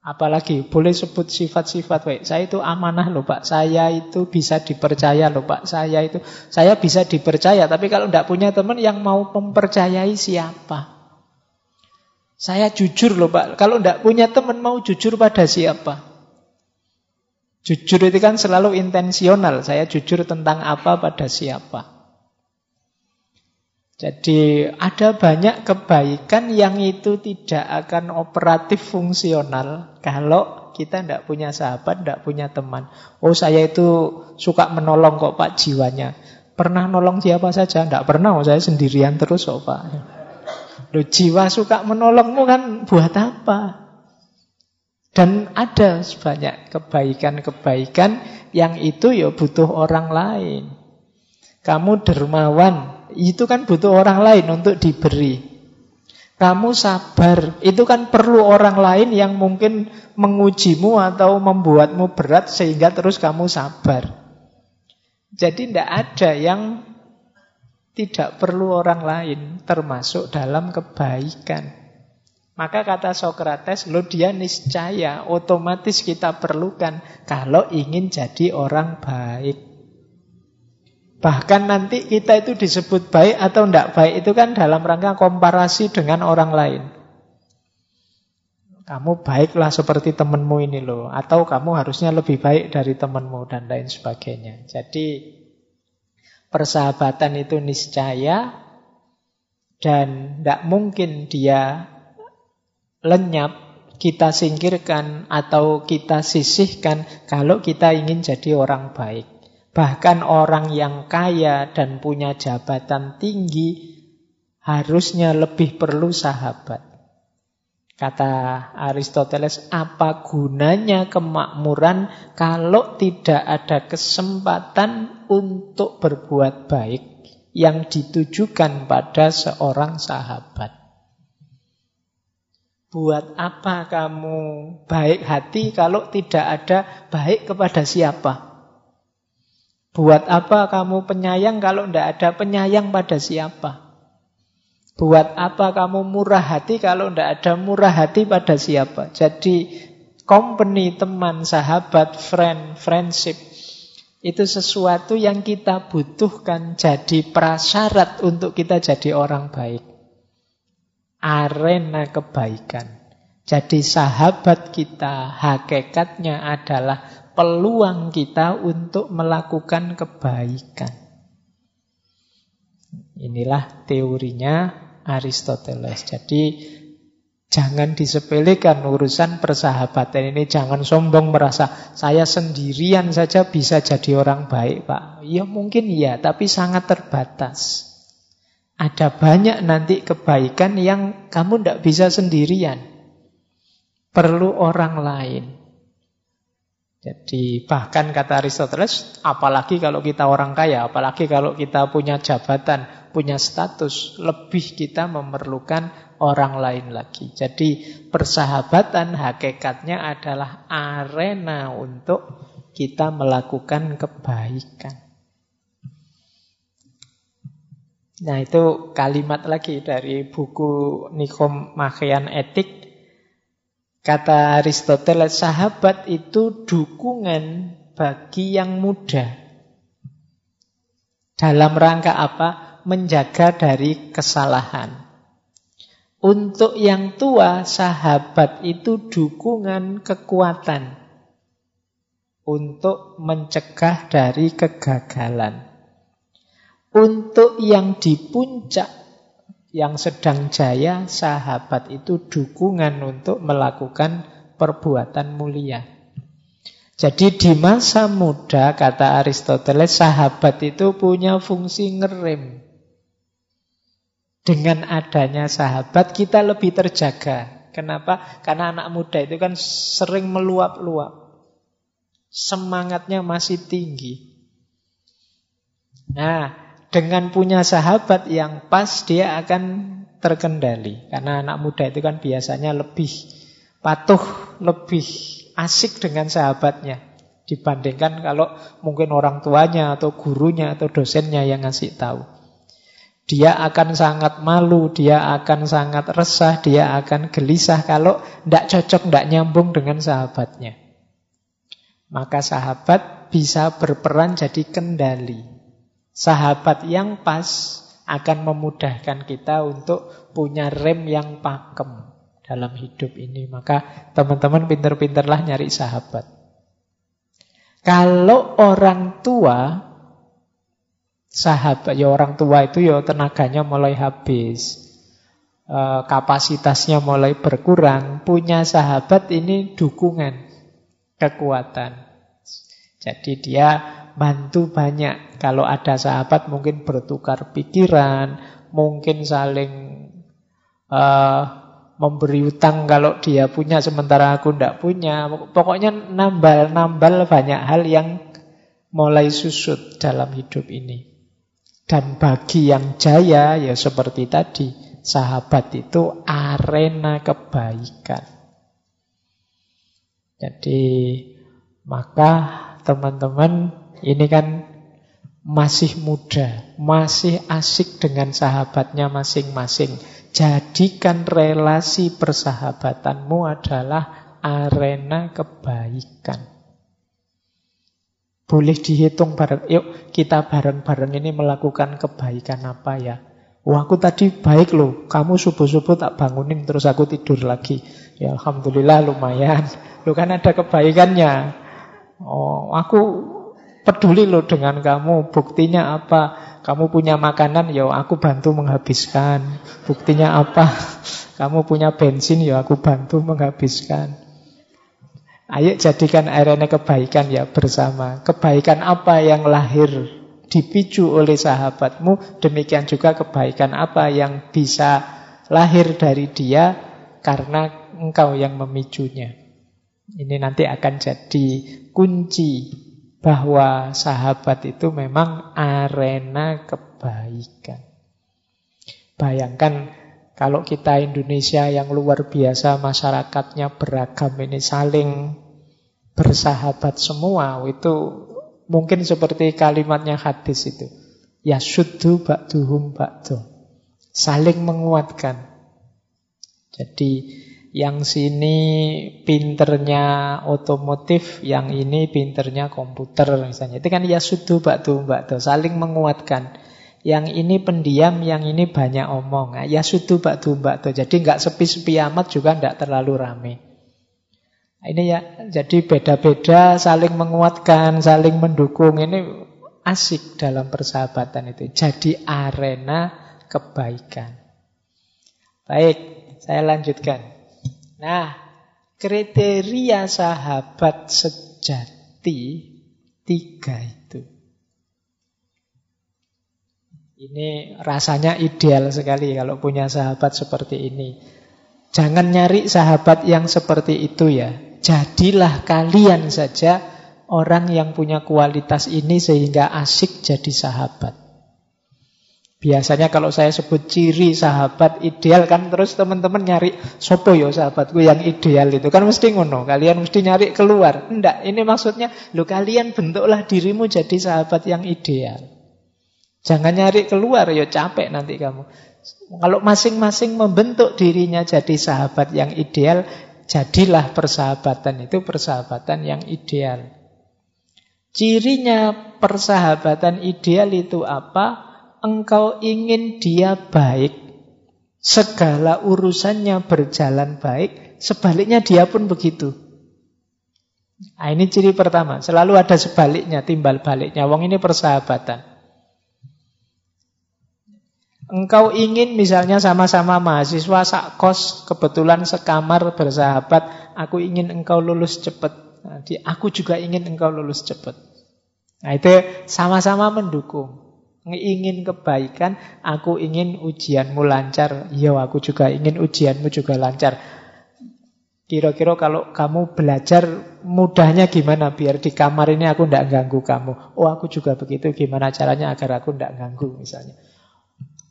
Apalagi boleh sebut sifat-sifat. Saya itu amanah loh Pak. Saya itu bisa dipercaya loh Pak. Saya itu saya bisa dipercaya. Tapi kalau tidak punya teman yang mau mempercayai siapa? Saya jujur loh Pak. Kalau tidak punya teman mau jujur pada siapa? Jujur itu kan selalu intensional. Saya jujur tentang apa pada siapa. Jadi ada banyak kebaikan yang itu tidak akan operatif fungsional kalau kita tidak punya sahabat, tidak punya teman. Oh saya itu suka menolong kok Pak jiwanya. Pernah nolong siapa saja? Tidak pernah, saya sendirian terus kok Pak. Loh, jiwa suka menolongmu kan buat apa? Dan ada sebanyak kebaikan-kebaikan yang itu ya butuh orang lain. Kamu dermawan, itu kan butuh orang lain untuk diberi. Kamu sabar, itu kan perlu orang lain yang mungkin mengujimu atau membuatmu berat sehingga terus kamu sabar. Jadi tidak ada yang tidak perlu orang lain, termasuk dalam kebaikan. Maka kata Sokrates, lo dia niscaya, otomatis kita perlukan kalau ingin jadi orang baik. Bahkan nanti kita itu disebut baik atau tidak baik itu kan dalam rangka komparasi dengan orang lain. Kamu baiklah seperti temanmu ini loh, atau kamu harusnya lebih baik dari temanmu dan lain sebagainya. Jadi persahabatan itu niscaya dan tidak mungkin dia lenyap, kita singkirkan atau kita sisihkan kalau kita ingin jadi orang baik. Bahkan orang yang kaya dan punya jabatan tinggi harusnya lebih perlu sahabat. Kata Aristoteles, apa gunanya kemakmuran kalau tidak ada kesempatan untuk berbuat baik yang ditujukan pada seorang sahabat? Buat apa kamu baik hati kalau tidak ada baik kepada siapa? Buat apa kamu penyayang kalau tidak ada penyayang pada siapa? Buat apa kamu murah hati kalau tidak ada murah hati pada siapa? Jadi company, teman, sahabat, friend, friendship itu sesuatu yang kita butuhkan jadi prasyarat untuk kita jadi orang baik. Arena kebaikan. Jadi sahabat kita hakikatnya adalah peluang kita untuk melakukan kebaikan. Inilah teorinya Aristoteles. Jadi jangan disepelekan urusan persahabatan ini. Jangan sombong merasa saya sendirian saja bisa jadi orang baik, Pak. Ya mungkin iya, tapi sangat terbatas. Ada banyak nanti kebaikan yang kamu tidak bisa sendirian. Perlu orang lain. Jadi bahkan kata Aristoteles, apalagi kalau kita orang kaya, apalagi kalau kita punya jabatan, punya status, lebih kita memerlukan orang lain lagi. Jadi persahabatan hakikatnya adalah arena untuk kita melakukan kebaikan. Nah itu kalimat lagi dari buku Nikom Machian Etik Kata Aristoteles, sahabat itu dukungan bagi yang muda. Dalam rangka apa? Menjaga dari kesalahan. Untuk yang tua, sahabat itu dukungan kekuatan untuk mencegah dari kegagalan. Untuk yang di puncak, yang sedang jaya, sahabat itu dukungan untuk melakukan perbuatan mulia. Jadi di masa muda, kata Aristoteles, sahabat itu punya fungsi ngerem. Dengan adanya sahabat, kita lebih terjaga. Kenapa? Karena anak muda itu kan sering meluap-luap. Semangatnya masih tinggi. Nah, dengan punya sahabat yang pas, dia akan terkendali. Karena anak muda itu kan biasanya lebih patuh, lebih asik dengan sahabatnya. Dibandingkan kalau mungkin orang tuanya atau gurunya atau dosennya yang ngasih tahu. Dia akan sangat malu, dia akan sangat resah, dia akan gelisah kalau tidak cocok, tidak nyambung dengan sahabatnya. Maka sahabat bisa berperan jadi kendali. Sahabat yang pas akan memudahkan kita untuk punya rem yang pakem dalam hidup ini. Maka teman-teman pinter-pinterlah nyari sahabat. Kalau orang tua, sahabat ya orang tua itu ya tenaganya mulai habis. Eh, kapasitasnya mulai berkurang, punya sahabat ini dukungan, kekuatan. Jadi dia bantu banyak. Kalau ada sahabat mungkin bertukar pikiran, mungkin saling uh, memberi utang kalau dia punya sementara aku tidak punya. Pokoknya nambal-nambal banyak hal yang mulai susut dalam hidup ini. Dan bagi yang jaya ya seperti tadi, sahabat itu arena kebaikan. Jadi maka teman-teman ini kan masih muda, masih asik dengan sahabatnya masing-masing. Jadikan relasi persahabatanmu adalah arena kebaikan. Boleh dihitung bareng. Yuk kita bareng-bareng ini melakukan kebaikan apa ya? Wah aku tadi baik loh, kamu subuh-subuh tak bangunin terus aku tidur lagi. Ya Alhamdulillah lumayan. Lu kan ada kebaikannya. Oh, aku peduli loh dengan kamu. Buktinya apa? Kamu punya makanan, ya aku bantu menghabiskan. Buktinya apa? (laughs) Kamu punya bensin, ya aku bantu menghabiskan. Ayo jadikan arena kebaikan ya bersama. Kebaikan apa yang lahir dipicu oleh sahabatmu, demikian juga kebaikan apa yang bisa lahir dari dia karena engkau yang memicunya. Ini nanti akan jadi kunci bahwa sahabat itu memang arena kebaikan. Bayangkan kalau kita Indonesia yang luar biasa masyarakatnya beragam ini saling bersahabat semua itu mungkin seperti kalimatnya hadis itu. Ya sudu ba'duhum ba'du. Saling menguatkan. Jadi yang sini pinternya otomotif, yang ini pinternya komputer misalnya. Itu kan ya sudu baktu baktu, saling menguatkan. Yang ini pendiam, yang ini banyak omong. Nah, ya sudu baktu baktu. Jadi nggak sepi-sepi amat juga nggak terlalu rame. Nah, ini ya, jadi beda-beda, saling menguatkan, saling mendukung. Ini asik dalam persahabatan itu. Jadi arena kebaikan. Baik, saya lanjutkan. Nah, kriteria sahabat sejati tiga itu. Ini rasanya ideal sekali kalau punya sahabat seperti ini. Jangan nyari sahabat yang seperti itu ya. Jadilah kalian saja orang yang punya kualitas ini sehingga asik jadi sahabat. Biasanya kalau saya sebut ciri sahabat ideal kan terus teman-teman nyari sopo yo sahabatku yang ideal itu kan mesti ngono. Kalian mesti nyari keluar. Enggak, ini maksudnya lo kalian bentuklah dirimu jadi sahabat yang ideal. Jangan nyari keluar yo capek nanti kamu. Kalau masing-masing membentuk dirinya jadi sahabat yang ideal, jadilah persahabatan itu persahabatan yang ideal. Cirinya persahabatan ideal itu apa? Engkau ingin dia baik, segala urusannya berjalan baik, sebaliknya dia pun begitu. Nah, ini ciri pertama. Selalu ada sebaliknya, timbal baliknya. Wong ini persahabatan. Engkau ingin misalnya sama-sama mahasiswa sakos, kebetulan sekamar bersahabat, aku ingin engkau lulus cepat. Nah, aku juga ingin engkau lulus cepat. Nah itu sama-sama mendukung. Ingin kebaikan, aku ingin ujianmu lancar. Iya, aku juga ingin ujianmu juga lancar. Kira-kira kalau kamu belajar mudahnya gimana biar di kamar ini aku tidak ganggu kamu. Oh aku juga begitu, gimana caranya agar aku tidak ganggu misalnya.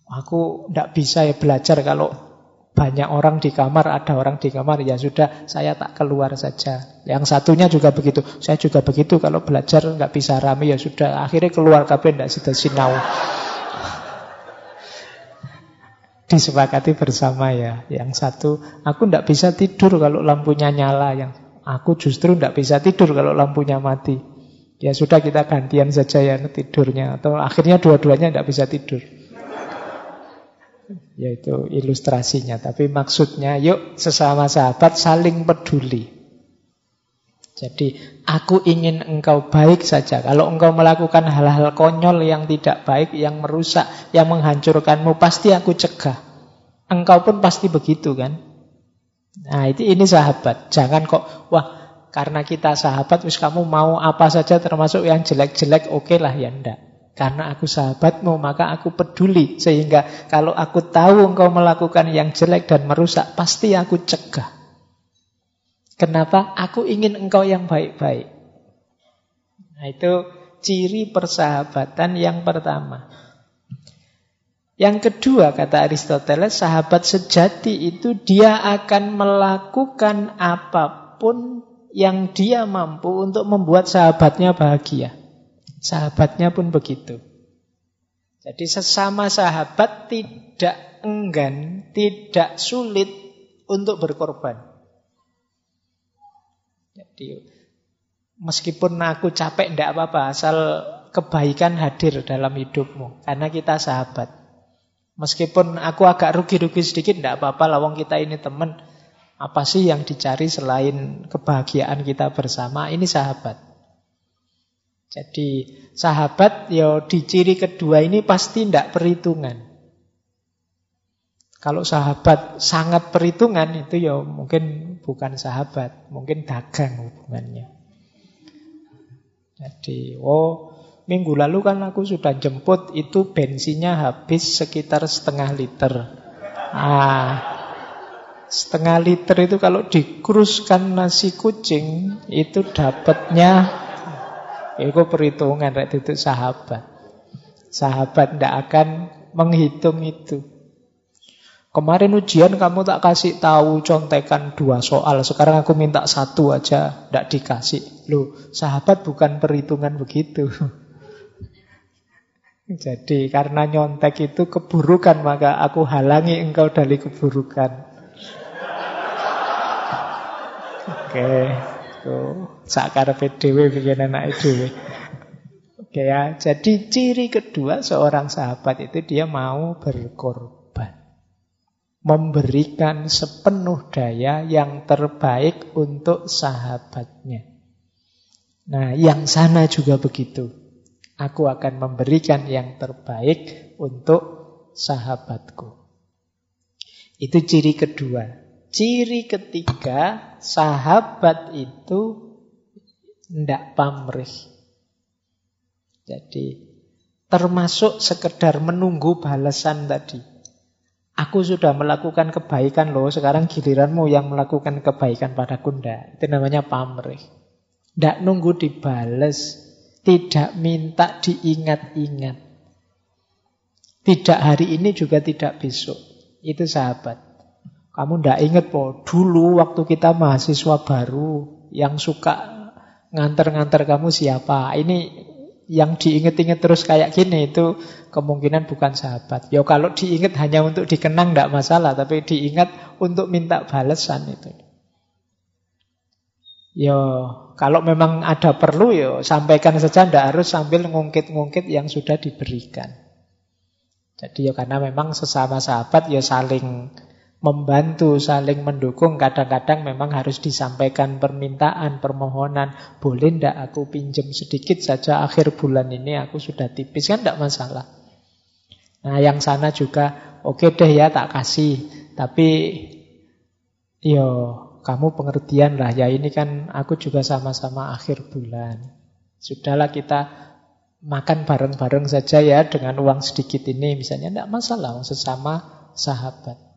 Aku tidak bisa ya belajar kalau banyak orang di kamar, ada orang di kamar, ya sudah saya tak keluar saja. Yang satunya juga begitu, saya juga begitu kalau belajar nggak bisa rame ya sudah. Akhirnya keluar kabeh tidak sudah sinau. (laughs) Disepakati bersama ya. Yang satu, aku tidak bisa tidur kalau lampunya nyala. Yang aku justru tidak bisa tidur kalau lampunya mati. Ya sudah kita gantian saja ya tidurnya. Atau akhirnya dua-duanya tidak bisa tidur yaitu ilustrasinya. Tapi maksudnya, yuk sesama sahabat saling peduli. Jadi, aku ingin engkau baik saja. Kalau engkau melakukan hal-hal konyol yang tidak baik, yang merusak, yang menghancurkanmu, pasti aku cegah. Engkau pun pasti begitu kan? Nah, itu ini sahabat. Jangan kok, wah, karena kita sahabat, wis kamu mau apa saja termasuk yang jelek-jelek, oke okay lah ya ndak. Karena aku sahabatmu, maka aku peduli. Sehingga kalau aku tahu engkau melakukan yang jelek dan merusak, pasti aku cegah. Kenapa? Aku ingin engkau yang baik-baik. Nah itu ciri persahabatan yang pertama. Yang kedua, kata Aristoteles, sahabat sejati itu dia akan melakukan apa pun yang dia mampu untuk membuat sahabatnya bahagia. Sahabatnya pun begitu. Jadi sesama sahabat tidak enggan, tidak sulit untuk berkorban. Jadi meskipun aku capek tidak apa-apa, asal kebaikan hadir dalam hidupmu. Karena kita sahabat. Meskipun aku agak rugi-rugi sedikit, tidak apa-apa, lawang kita ini teman. Apa sih yang dicari selain kebahagiaan kita bersama? Ini sahabat. Jadi sahabat ya di ciri kedua ini pasti tidak perhitungan. Kalau sahabat sangat perhitungan itu ya mungkin bukan sahabat, mungkin dagang hubungannya. Jadi, oh minggu lalu kan aku sudah jemput itu bensinnya habis sekitar setengah liter. Ah, setengah liter itu kalau dikruskan nasi kucing itu dapatnya itu perhitungan rek itu sahabat. Sahabat tidak akan menghitung itu. Kemarin ujian kamu tak kasih tahu contekan dua soal. Sekarang aku minta satu aja, tidak dikasih. Loh, sahabat bukan perhitungan begitu. (laughs) Jadi karena nyontek itu keburukan, maka aku halangi engkau dari keburukan. (laughs) Oke. Okay. Oh, sakar PDW bikin anak itu. Oke ya, jadi ciri kedua seorang sahabat itu dia mau berkorban. Memberikan sepenuh daya yang terbaik untuk sahabatnya. Nah, yang sana juga begitu. Aku akan memberikan yang terbaik untuk sahabatku. Itu ciri kedua. Ciri ketiga, sahabat itu tidak pamrih. Jadi termasuk sekedar menunggu balasan tadi. Aku sudah melakukan kebaikan loh, sekarang giliranmu yang melakukan kebaikan pada kunda. Itu namanya pamrih. Tidak nunggu dibales, tidak minta diingat-ingat. Tidak hari ini juga tidak besok. Itu sahabat. Kamu ndak inget po, dulu waktu kita mahasiswa baru yang suka nganter-nganter kamu siapa? Ini yang diinget-inget terus kayak gini itu kemungkinan bukan sahabat. Ya kalau diinget hanya untuk dikenang ndak masalah, tapi diingat untuk minta balasan itu. Yo, kalau memang ada perlu yo sampaikan saja, tidak harus sambil ngungkit-ngungkit yang sudah diberikan. Jadi ya karena memang sesama sahabat ya saling membantu, saling mendukung. Kadang-kadang memang harus disampaikan permintaan, permohonan. Boleh ndak aku pinjam sedikit saja akhir bulan ini aku sudah tipis kan ndak masalah. Nah yang sana juga oke okay deh ya tak kasih. Tapi yo kamu pengertian lah ya ini kan aku juga sama-sama akhir bulan. Sudahlah kita makan bareng-bareng saja ya dengan uang sedikit ini misalnya tidak masalah sesama sahabat.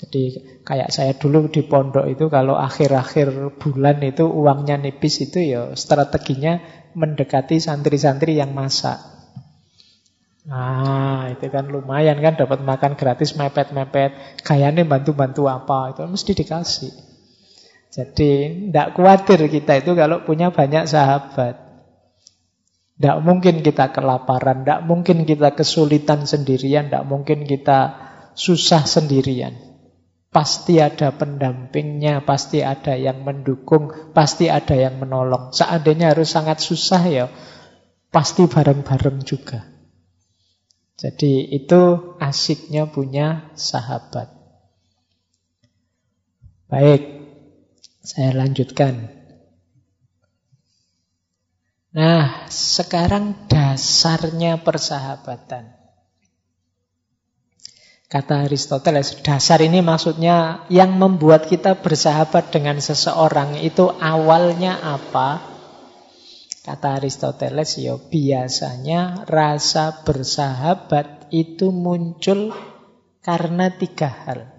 Jadi kayak saya dulu di pondok itu kalau akhir-akhir bulan itu uangnya nipis itu ya strateginya mendekati santri-santri yang masak. Nah, itu kan lumayan kan dapat makan gratis mepet-mepet. Kayaknya bantu-bantu apa itu mesti dikasih. Jadi tidak khawatir kita itu kalau punya banyak sahabat. Tidak mungkin kita kelaparan, tidak mungkin kita kesulitan sendirian, tidak mungkin kita susah sendirian. Pasti ada pendampingnya, pasti ada yang mendukung, pasti ada yang menolong. Seandainya harus sangat susah ya, pasti bareng-bareng juga. Jadi itu asiknya punya sahabat. Baik, saya lanjutkan. Nah, sekarang dasarnya persahabatan. Kata Aristoteles, dasar ini maksudnya yang membuat kita bersahabat dengan seseorang itu awalnya apa? Kata Aristoteles, ya biasanya rasa bersahabat itu muncul karena tiga hal.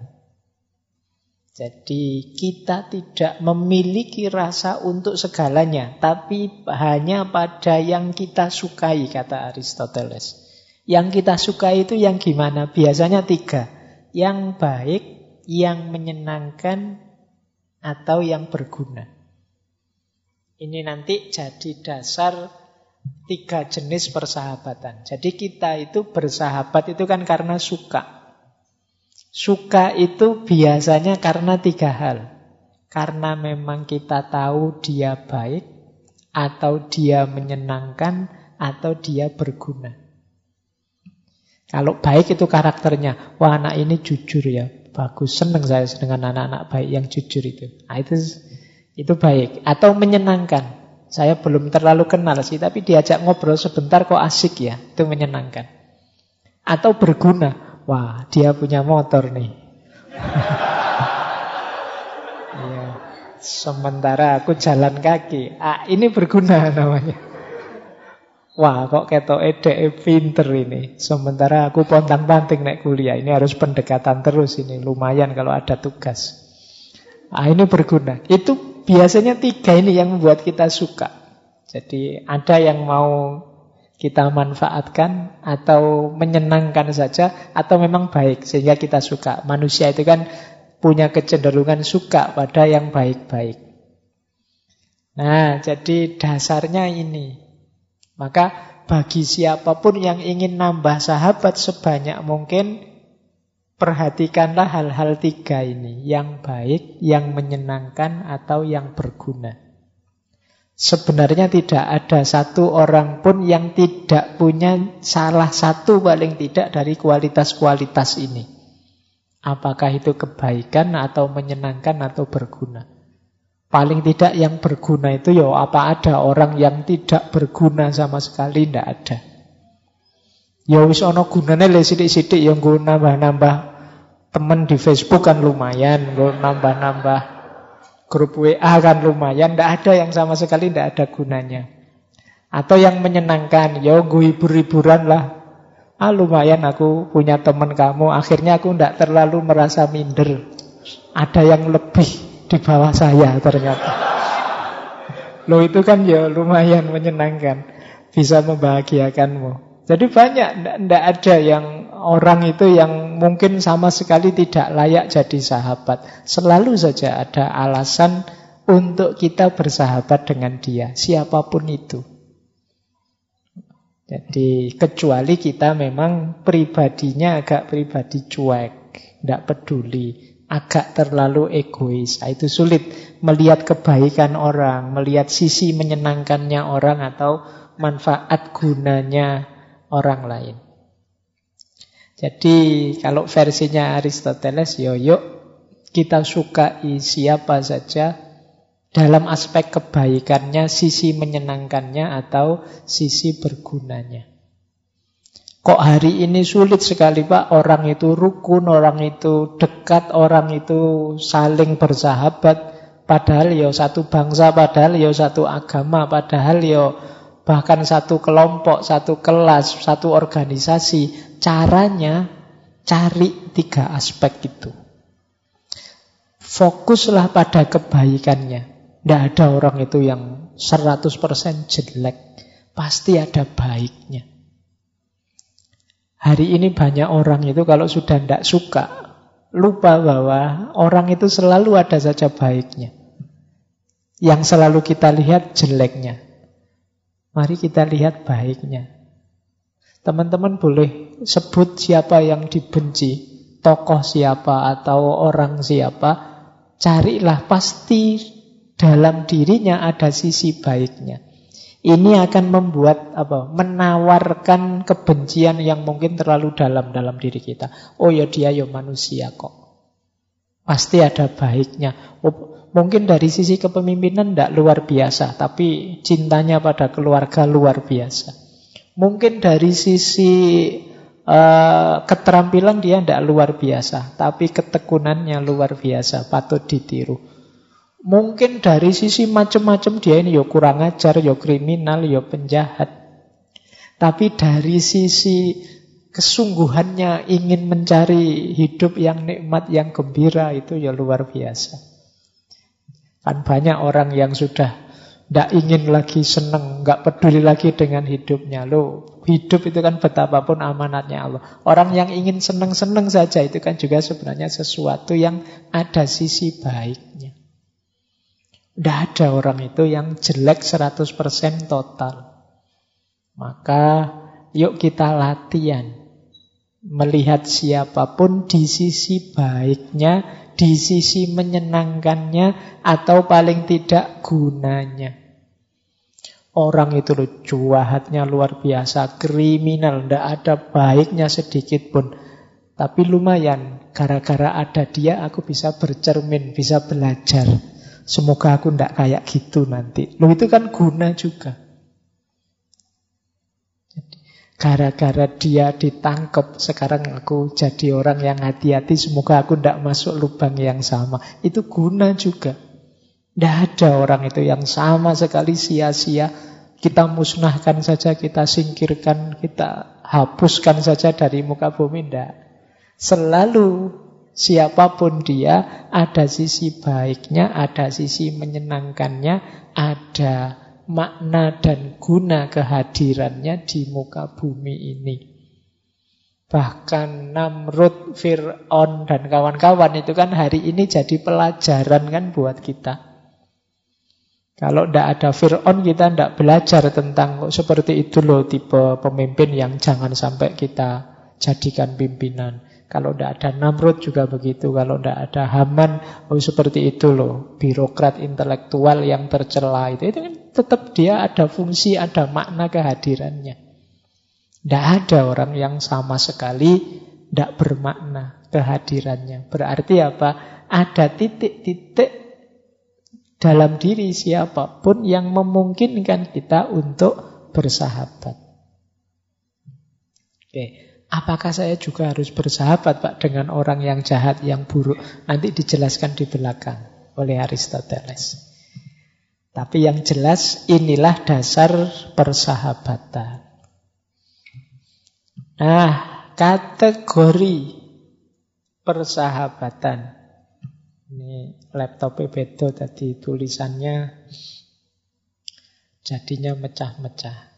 Jadi kita tidak memiliki rasa untuk segalanya, tapi hanya pada yang kita sukai, kata Aristoteles. Yang kita suka itu yang gimana? Biasanya tiga. Yang baik, yang menyenangkan, atau yang berguna. Ini nanti jadi dasar tiga jenis persahabatan. Jadi kita itu bersahabat itu kan karena suka. Suka itu biasanya karena tiga hal. Karena memang kita tahu dia baik, atau dia menyenangkan, atau dia berguna. Kalau baik itu karakternya. Wah anak ini jujur ya. Bagus, senang saya dengan anak-anak baik yang jujur itu. Nah, itu itu baik. Atau menyenangkan. Saya belum terlalu kenal sih, tapi diajak ngobrol sebentar kok asik ya. Itu menyenangkan. Atau berguna. Wah, dia punya motor nih. (laughs) Iya. Sementara aku jalan kaki. Ah, ini berguna namanya. Wah kok ketok ede pinter ini. Sementara aku pontang-panting naik kuliah. Ini harus pendekatan terus ini. Lumayan kalau ada tugas. Ah ini berguna. Itu biasanya tiga ini yang membuat kita suka. Jadi ada yang mau kita manfaatkan Atau menyenangkan saja Atau memang baik sehingga kita suka. Manusia itu kan punya kecenderungan suka pada yang baik-baik. Nah jadi dasarnya ini maka bagi siapa pun yang ingin nambah sahabat sebanyak mungkin, perhatikanlah hal-hal tiga ini. Yang baik, yang menyenangkan, atau yang berguna. Sebenarnya tidak ada satu orang pun yang tidak punya salah satu paling tidak dari kualitas-kualitas ini. Apakah itu kebaikan atau menyenangkan atau berguna. Paling tidak yang berguna itu ya apa ada orang yang tidak berguna sama sekali tidak ada. Ya wis ana gunane le sithik-sithik yang nggo nambah-nambah temen di Facebook kan lumayan, nggo nambah-nambah grup WA kan lumayan, tidak ada yang sama sekali tidak ada gunanya. Atau yang menyenangkan, ya gue hibur-hiburan lah. Ah lumayan aku punya teman kamu, akhirnya aku tidak terlalu merasa minder. Ada yang lebih di bawah saya ternyata. Lo itu kan ya lumayan menyenangkan. Bisa membahagiakanmu. Jadi banyak, tidak ada yang orang itu yang mungkin sama sekali tidak layak jadi sahabat. Selalu saja ada alasan untuk kita bersahabat dengan dia, siapa pun itu. Jadi kecuali kita memang pribadinya agak pribadi cuek, tidak peduli agak terlalu egois. Nah, itu sulit melihat kebaikan orang, melihat sisi menyenangkannya orang atau manfaat gunanya orang lain. Jadi kalau versinya Aristoteles, yo yuk kita sukai siapa saja dalam aspek kebaikannya, sisi menyenangkannya atau sisi bergunanya. Kok hari ini sulit sekali Pak, orang itu rukun, orang itu dekat, orang itu saling bersahabat. Padahal ya satu bangsa, padahal ya satu agama, padahal ya bahkan satu kelompok, satu kelas, satu organisasi. Caranya cari tiga aspek itu. Fokuslah pada kebaikannya. Tidak ada orang itu yang 100% jelek. Pasti ada baiknya. Hari ini banyak orang itu kalau sudah tidak suka, lupa bahwa orang itu selalu ada saja baiknya. Yang selalu kita lihat jeleknya. Mari kita lihat baiknya. Teman-teman boleh sebut siapa yang dibenci, tokoh siapa atau orang siapa. Carilah pasti dalam dirinya ada sisi baiknya. Ini akan membuat apa? Menawarkan kebencian yang mungkin terlalu dalam dalam diri kita. Oh ya dia ya manusia kok. Pasti ada baiknya. Oh, mungkin dari sisi kepemimpinan tidak luar biasa, tapi cintanya pada keluarga luar biasa. Mungkin dari sisi uh, keterampilan dia tidak luar biasa, tapi ketekunannya luar biasa, patut ditiru. Mungkin dari sisi macam-macam dia ini ya kurang ajar, ya kriminal, ya penjahat. Tapi dari sisi kesungguhannya ingin mencari hidup yang nikmat, yang gembira itu ya luar biasa. Kan banyak orang yang sudah tidak ingin lagi senang, nggak peduli lagi dengan hidupnya. Loh, hidup itu kan betapapun amanatnya Allah. Orang yang ingin senang-senang saja itu kan juga sebenarnya sesuatu yang ada sisi baiknya. Tidak ada orang itu yang jelek 100% total. Maka yuk kita latihan. Melihat siapa pun di sisi baiknya, di sisi menyenangkannya, atau paling tidak gunanya. Orang itu loh juahatnya luar biasa, kriminal, tidak ada baiknya sedikit pun. Tapi lumayan, gara-gara ada dia aku bisa bercermin, bisa belajar. Semoga aku tidak kayak gitu nanti. Loh itu kan guna juga. Gara-gara dia ditangkap, sekarang aku jadi orang yang hati-hati, semoga aku tidak masuk lubang yang sama. Itu guna juga. Tidak ada orang itu yang sama sekali sia-sia. Kita musnahkan saja, kita singkirkan, kita hapuskan saja dari muka bumi. Tidak. Selalu Siapa pun dia, ada sisi baiknya, ada sisi menyenangkannya, ada makna dan guna kehadirannya di muka bumi ini. Bahkan Namrud, Fir'aun, dan kawan-kawan itu kan hari ini jadi pelajaran kan buat kita. Kalau tidak ada Fir'aun kita tidak belajar tentang seperti itu loh tipe pemimpin yang jangan sampai kita jadikan pimpinan. Kalau tidak ada Namrud juga begitu. Kalau tidak ada Haman, oh seperti itu loh. Birokrat intelektual yang tercela itu. Itu kan tetap dia ada fungsi, ada makna kehadirannya. Tidak ada orang yang sama sekali tidak bermakna kehadirannya. Berarti apa? Ada titik-titik dalam diri siapa pun yang memungkinkan kita untuk bersahabat. Oke. Apakah saya juga harus bersahabat Pak dengan orang yang jahat, yang buruk? Nanti dijelaskan di belakang oleh Aristoteles. Tapi yang jelas inilah dasar persahabatan. Nah, kategori persahabatan. Ini laptopnya beda tadi tulisannya jadinya mecah-mecah.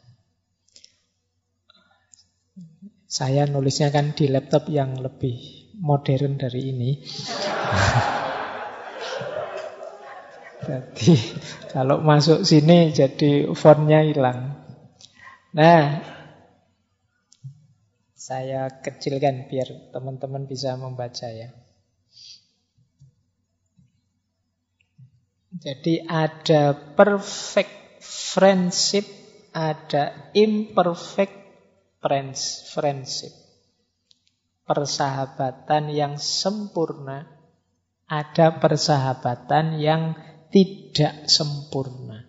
Saya nulisnya kan di laptop yang lebih modern dari ini. (laughs) Jadi kalau masuk sini jadi fontnya hilang. Nah, saya kecilkan biar teman-teman bisa membaca ya. Jadi ada perfect friendship, ada imperfect friendship. Persahabatan yang sempurna, ada persahabatan yang tidak sempurna.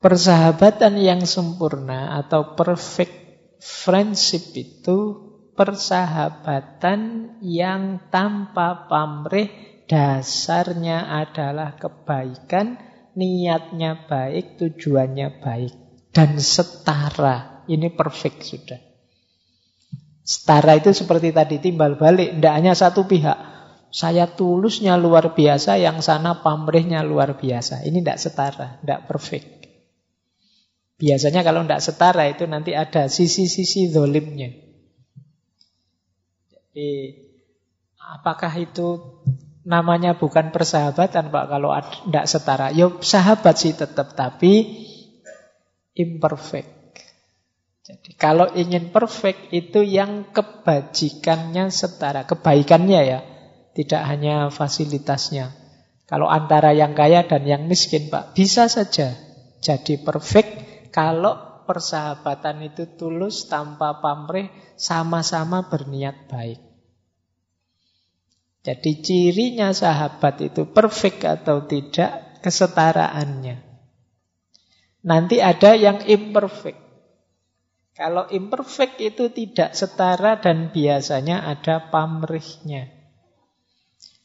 Persahabatan yang sempurna atau perfect friendship itu persahabatan yang tanpa pamrih dasarnya adalah kebaikan, niatnya baik, tujuannya baik. Dan setara. Ini perfect sudah. Setara itu seperti tadi timbal balik. Tidak hanya satu pihak. Saya tulusnya luar biasa, yang sana pamrihnya luar biasa. Ini tidak setara, tidak perfect. Biasanya kalau tidak setara itu nanti ada sisi-sisi zolimnya. Jadi apakah itu namanya bukan persahabatan Pak kalau tidak setara. Ya sahabat sih tetap tapi imperfect. Jadi kalau ingin perfect itu yang kebajikannya setara, kebaikannya ya, tidak hanya fasilitasnya. Kalau antara yang kaya dan yang miskin Pak, bisa saja jadi perfect kalau persahabatan itu tulus tanpa pamrih, sama-sama berniat baik. Jadi cirinya sahabat itu perfect atau tidak kesetaraannya. Nanti ada yang imperfect. Kalau imperfect itu tidak setara dan biasanya ada pamrihnya.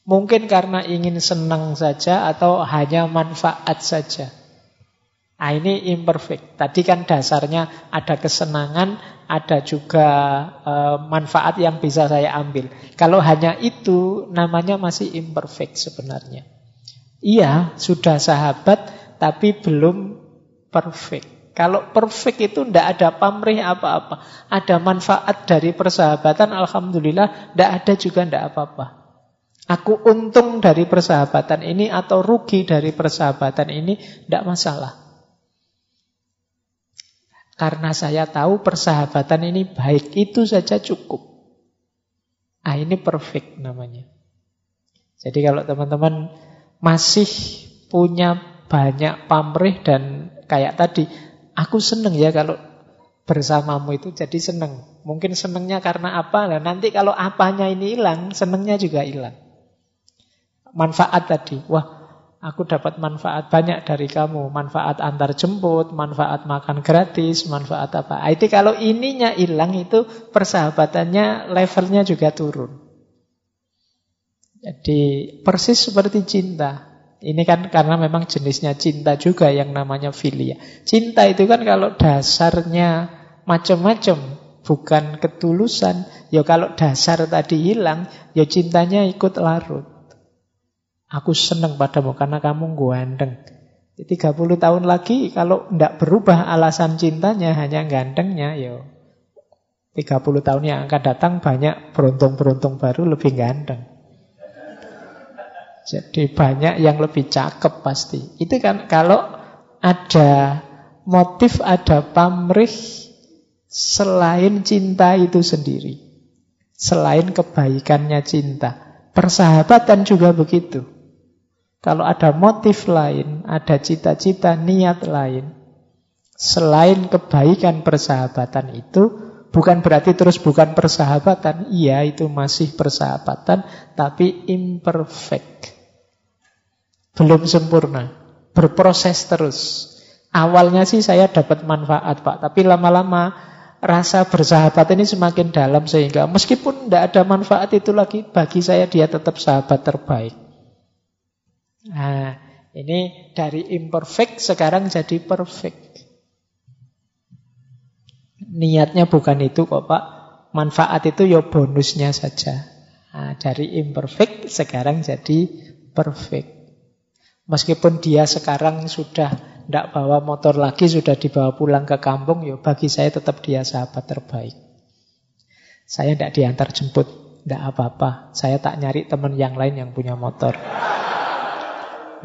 Mungkin karena ingin senang saja atau hanya manfaat saja. Nah, ini imperfect. Tadi kan dasarnya ada kesenangan, ada juga e, manfaat yang bisa saya ambil. Kalau hanya itu namanya masih imperfect sebenarnya. Iya, sudah sahabat tapi belum perfect. Kalau perfect itu tidak ada pamrih apa-apa. Ada manfaat dari persahabatan, Alhamdulillah. Tidak ada juga tidak apa-apa. Aku untung dari persahabatan ini atau rugi dari persahabatan ini, tidak masalah. Karena saya tahu persahabatan ini baik, itu saja cukup. Ah ini perfect namanya. Jadi kalau teman-teman masih punya banyak pamrih dan kayak tadi, aku seneng ya kalau bersamamu itu jadi seneng. Mungkin senengnya karena apa? Nah, nanti kalau apanya ini hilang, senengnya juga hilang. Manfaat tadi, wah Aku dapat manfaat banyak dari kamu. Manfaat antar jemput, manfaat makan gratis, manfaat apa. Ah, itu kalau ininya hilang itu persahabatannya levelnya juga turun. Jadi persis seperti cinta. Ini kan karena memang jenisnya cinta juga yang namanya filia. Cinta itu kan kalau dasarnya macam-macam, bukan ketulusan. Ya kalau dasar tadi hilang, ya cintanya ikut larut. Aku senang padamu karena kamu ganteng. 30 tahun lagi kalau tidak berubah alasan cintanya hanya gantengnya, yo 30 tahun yang akan datang banyak beruntung-beruntung baru lebih ganteng. Jadi banyak yang lebih cakep pasti. Itu kan kalau ada motif, ada pamrih selain cinta itu sendiri. Selain kebaikannya cinta. Persahabatan juga begitu. Kalau ada motif lain, ada cita-cita, niat lain, selain kebaikan persahabatan itu, bukan berarti terus bukan persahabatan. Iya, itu masih persahabatan, tapi imperfect. Belum sempurna. Berproses terus. Awalnya sih saya dapat manfaat, Pak. Tapi lama-lama rasa bersahabat ini semakin dalam sehingga meskipun tidak ada manfaat itu lagi, bagi saya dia tetap sahabat terbaik. Nah, ini dari imperfect sekarang jadi perfect. Niatnya bukan itu kok Pak. Manfaat itu ya bonusnya saja. Nah, dari imperfect sekarang jadi perfect. Meskipun dia sekarang sudah tidak bawa motor lagi, sudah dibawa pulang ke kampung, ya bagi saya tetap dia sahabat terbaik. Saya tidak diantar jemput, tidak apa-apa. Saya tak nyari teman yang lain yang punya motor.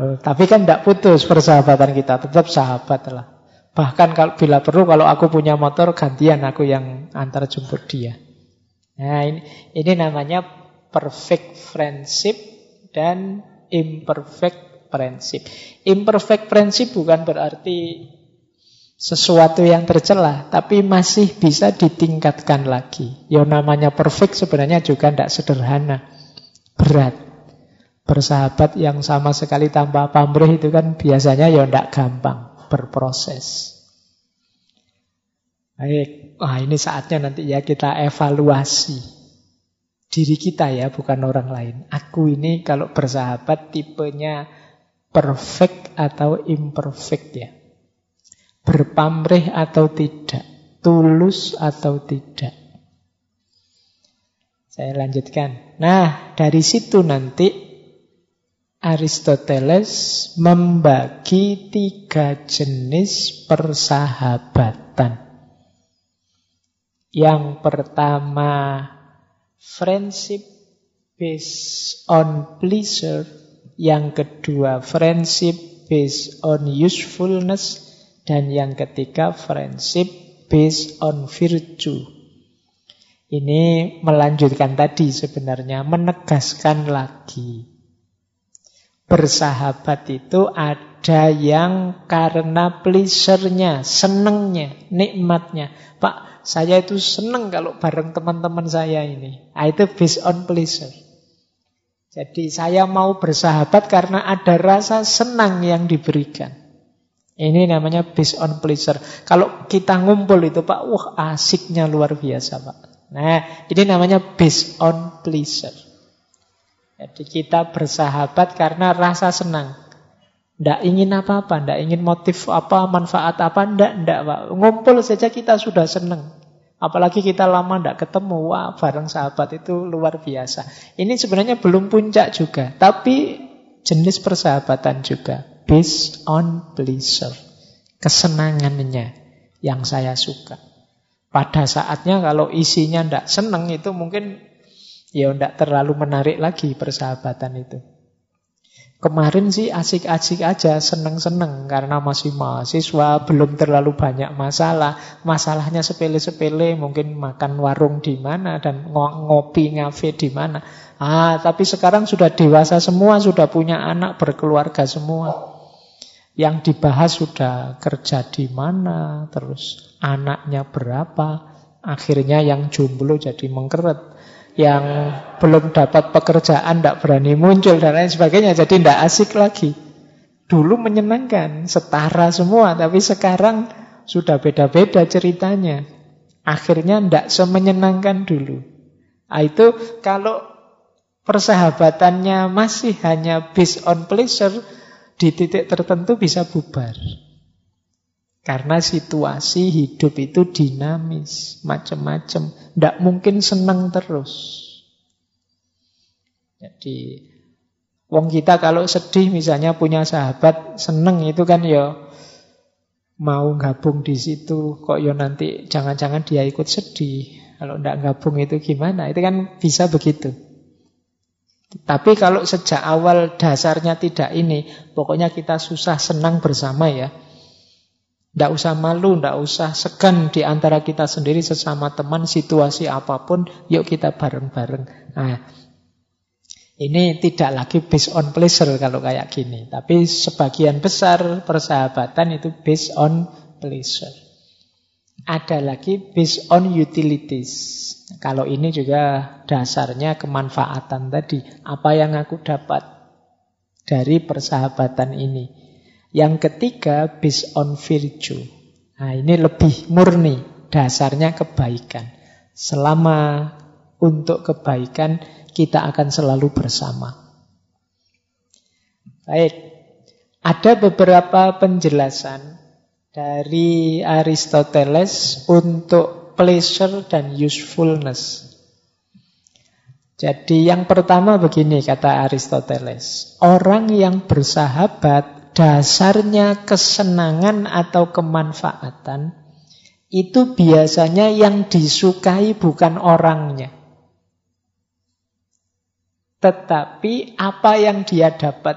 Eh, tapi kan tidak putus persahabatan kita, tetap sahabat lah. Bahkan kalau bila perlu kalau aku punya motor gantian aku yang antar jemput dia. Nah ini, ini namanya perfect friendship dan imperfect friendship. Imperfect friendship bukan berarti sesuatu yang tercela, tapi masih bisa ditingkatkan lagi. Ya namanya perfect sebenarnya juga tidak sederhana, berat. Bersahabat yang sama sekali tanpa pamrih itu kan biasanya ya tidak gampang, berproses. Baik, wah ini saatnya nanti ya kita evaluasi diri kita ya, bukan orang lain. Aku ini kalau bersahabat tipenya perfect atau imperfect ya berpamrih atau tidak, tulus atau tidak. Saya lanjutkan. Nah, dari situ nanti Aristoteles membagi tiga jenis persahabatan. Yang pertama, friendship based on pleasure. Yang kedua, friendship based on usefulness. Dan yang ketiga, friendship based on virtue. Ini melanjutkan tadi sebenarnya, menegaskan lagi. Bersahabat itu ada yang karena pleasure-nya, senengnya, nikmatnya. Pak, saya itu seneng kalau bareng teman-teman saya ini. Nah, itu based on pleasure. Jadi saya mau bersahabat karena ada rasa senang yang diberikan. Ini namanya based on pleasure. Kalau kita ngumpul itu Pak, wah asiknya luar biasa Pak. Nah, ini namanya based on pleasure. Jadi kita bersahabat karena rasa senang. Tidak ingin apa-apa, tidak ingin motif apa, manfaat apa, tidak, tidak Pak. Ngumpul saja kita sudah senang. Apalagi kita lama tidak ketemu, wah bareng sahabat itu luar biasa. Ini sebenarnya belum puncak juga, tapi jenis persahabatan juga based on pleasure. Kesenangannya yang saya suka. Pada saatnya kalau isinya tidak senang itu mungkin ya tidak terlalu menarik lagi persahabatan itu. Kemarin sih asik-asik aja, seneng-seneng karena masih mahasiswa, belum terlalu banyak masalah. Masalahnya sepele-sepele, mungkin makan warung di mana dan ngopi ngafe di mana. Ah, tapi sekarang sudah dewasa semua, sudah punya anak, berkeluarga semua. Yang dibahas sudah kerja di mana, terus anaknya berapa, akhirnya yang jomblo jadi mengkeret, yang belum dapat pekerjaan tidak berani muncul dan lain sebagainya, jadi tidak asik lagi. Dulu menyenangkan, setara semua, tapi sekarang sudah beda-beda ceritanya. Akhirnya tidak semenyenangkan dulu. Nah, itu kalau persahabatannya masih hanya based on pleasure, di titik tertentu bisa bubar. Karena situasi hidup itu dinamis, macam-macam. Tidak mungkin senang terus. Jadi, wong kita kalau sedih misalnya punya sahabat seneng itu kan ya mau gabung di situ. Kok ya nanti jangan-jangan dia ikut sedih. Kalau tidak gabung itu gimana? Itu kan bisa begitu. Tapi kalau sejak awal dasarnya tidak ini, pokoknya kita susah senang bersama ya. Tidak usah malu, tidak usah segan di antara kita sendiri sesama teman, situasi apa pun, yuk kita bareng-bareng. Nah, ini tidak lagi based on pleasure kalau kayak gini. Tapi sebagian besar persahabatan itu based on pleasure. Ada lagi based on utilities. Kalau ini juga dasarnya kemanfaatan tadi. Apa yang aku dapat dari persahabatan ini. Yang ketiga based on virtue. Nah ini lebih murni. Dasarnya kebaikan. Selama untuk kebaikan kita akan selalu bersama. Baik. Ada beberapa penjelasan dari Aristoteles untuk pleasure dan usefulness. Jadi yang pertama begini kata Aristoteles, orang yang bersahabat dasarnya kesenangan atau kemanfaatan itu biasanya yang disukai bukan orangnya. Tetapi apa yang dia dapat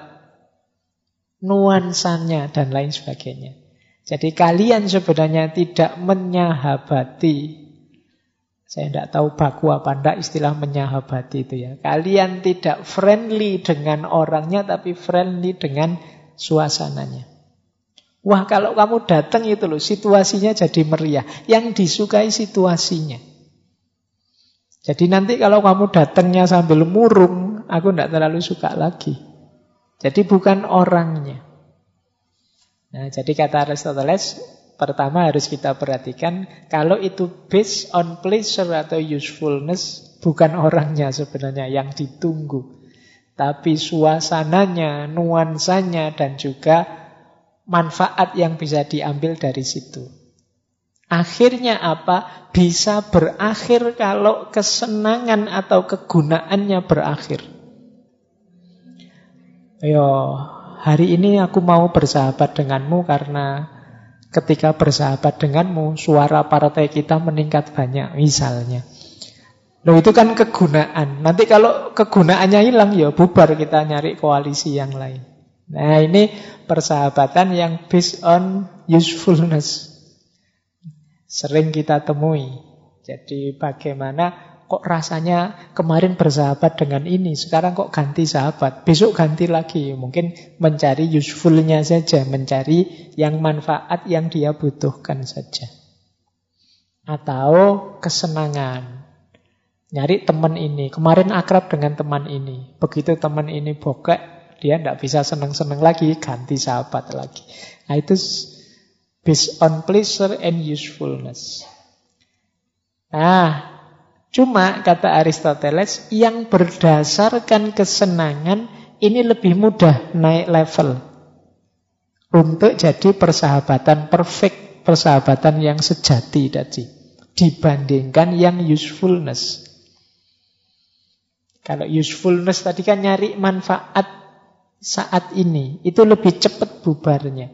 nuansanya dan lain sebagainya. Jadi kalian sebenarnya tidak menyahabati Saya tidak tahu baku apa tidak istilah menyahabati itu ya. Kalian tidak friendly dengan orangnya tapi friendly dengan suasananya. Wah kalau kamu datang itu loh situasinya jadi meriah. Yang disukai situasinya. Jadi nanti kalau kamu datangnya sambil murung, aku tidak terlalu suka lagi. Jadi bukan orangnya. Nah, jadi kata Aristoteles, pertama harus kita perhatikan kalau itu based on pleasure atau usefulness, bukan orangnya sebenarnya yang ditunggu. Tapi suasananya, nuansanya, dan juga manfaat yang bisa diambil dari situ. Akhirnya apa? Bisa berakhir kalau kesenangan atau kegunaannya berakhir. Ayo, hari ini aku mau bersahabat denganmu karena ketika bersahabat denganmu suara partai kita meningkat banyak misalnya. Loh itu kan kegunaan. Nanti kalau kegunaannya hilang ya bubar kita nyari koalisi yang lain. Nah ini persahabatan yang based on usefulness. Sering kita temui. Jadi bagaimana kok rasanya kemarin bersahabat dengan ini, sekarang kok ganti sahabat, besok ganti lagi. Mungkin mencari usefulnya saja, mencari yang manfaat yang dia butuhkan saja. Atau kesenangan. Nyari teman ini, kemarin akrab dengan teman ini. Begitu teman ini bokek, dia tidak bisa senang-senang lagi, ganti sahabat lagi. Nah itu based on pleasure and usefulness. Nah, Cuma kata Aristoteles yang berdasarkan kesenangan ini lebih mudah naik level untuk jadi persahabatan perfect, persahabatan yang sejati tadi dibandingkan yang usefulness. Kalau usefulness tadi kan nyari manfaat saat ini, itu lebih cepat bubarnya.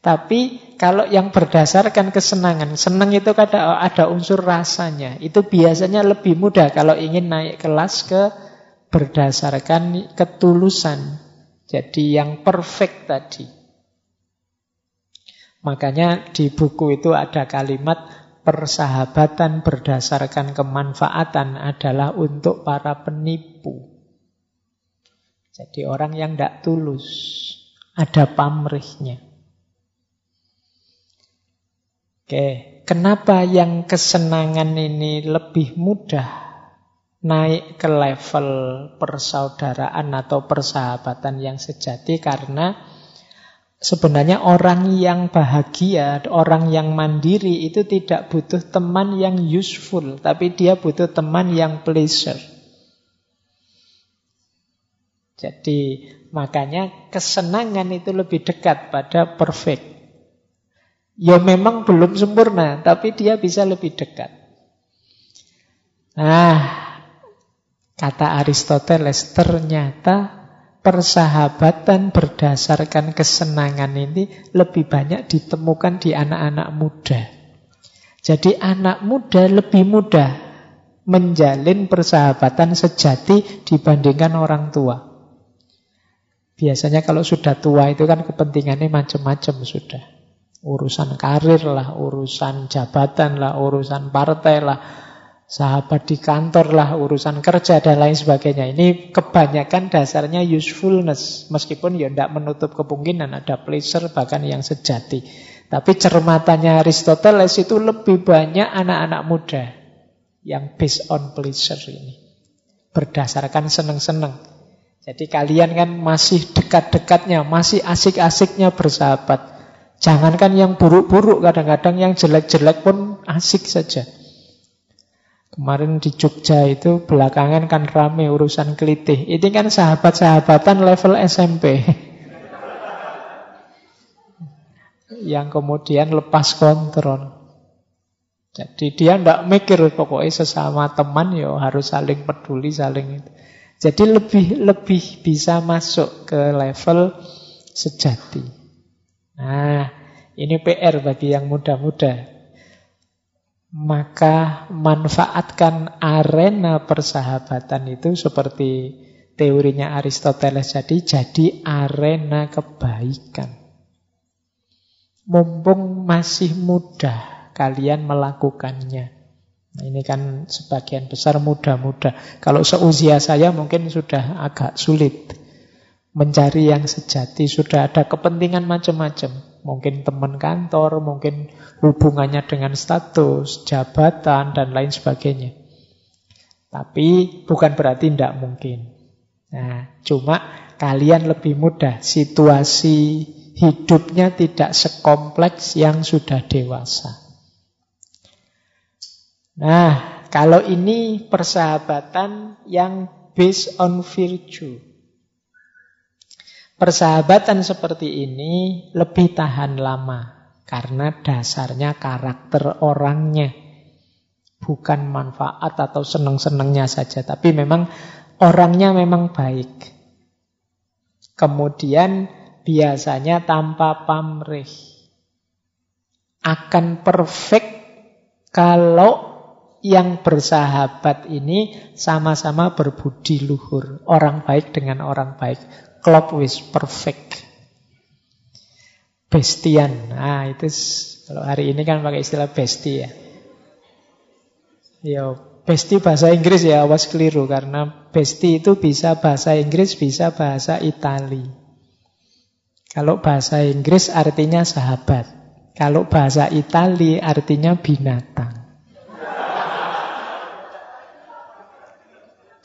Tapi kalau yang berdasarkan kesenangan, senang itu ada, ada unsur rasanya. Itu biasanya lebih mudah kalau ingin naik kelas ke berdasarkan ketulusan. Jadi yang perfect tadi. Makanya di buku itu ada kalimat persahabatan berdasarkan kemanfaatan adalah untuk para penipu. Jadi orang yang tidak tulus, ada pamrihnya. Oke, kenapa yang kesenangan ini lebih mudah naik ke level persaudaraan atau persahabatan yang sejati? Karena sebenarnya orang yang bahagia, orang yang mandiri itu tidak butuh teman yang useful, tapi dia butuh teman yang pleasure. Jadi makanya kesenangan itu lebih dekat pada perfect. Ya memang belum sempurna, tapi dia bisa lebih dekat. Nah, kata Aristoteles, ternyata persahabatan berdasarkan kesenangan ini lebih banyak ditemukan di anak-anak muda. Jadi anak muda lebih mudah menjalin persahabatan sejati dibandingkan orang tua. Biasanya kalau sudah tua itu kan kepentingannya macam-macam sudah. Urusan karir lah, urusan jabatan lah, urusan partai lah, sahabat di kantor lah, urusan kerja dan lain sebagainya. Ini kebanyakan dasarnya usefulness. Meskipun ya tidak menutup kemungkinan ada pleasure bahkan yang sejati. Tapi cermatannya Aristoteles itu lebih banyak anak-anak muda yang based on pleasure ini. Berdasarkan seneng-seneng. Jadi kalian kan masih dekat-dekatnya, masih asik-asiknya bersahabat. Jangankan yang buruk-buruk, kadang-kadang yang jelek-jelek pun asik saja. Kemarin di Jogja itu belakangan kan rame urusan kelitih. Ini kan sahabat-sahabatan level SMP. (laughs) yang kemudian lepas kontrol. Jadi dia tidak mikir pokoknya sesama teman ya harus saling peduli, saling itu. Jadi lebih lebih bisa masuk ke level sejati. Nah, ini PR bagi yang muda-muda. Maka manfaatkan arena persahabatan itu seperti teorinya Aristoteles jadi jadi arena kebaikan. Mumpung masih mudah kalian melakukannya. Nah, ini kan sebagian besar muda-muda. Kalau seusia saya mungkin sudah agak sulit mencari yang sejati. Sudah ada kepentingan macam-macam. Mungkin teman kantor, mungkin hubungannya dengan status, jabatan, dan lain sebagainya. Tapi bukan berarti tidak mungkin. Nah, cuma kalian lebih mudah. Situasi hidupnya tidak sekompleks yang sudah dewasa. Nah, kalau ini persahabatan yang based on virtue. Persahabatan seperti ini lebih tahan lama karena dasarnya karakter orangnya. Bukan manfaat atau seneng-senengnya saja, tapi memang orangnya memang baik. Kemudian biasanya tanpa pamrih. Akan perfect kalau yang bersahabat ini sama-sama berbudi luhur. Orang baik dengan orang baik. Klop wis perfect. Bestian. Nah, itu kalau hari ini kan pakai istilah besti ya. Yo, besti bahasa Inggris ya, awas keliru karena besti itu bisa bahasa Inggris, bisa bahasa Itali. Kalau bahasa Inggris artinya sahabat. Kalau bahasa Itali artinya binatang.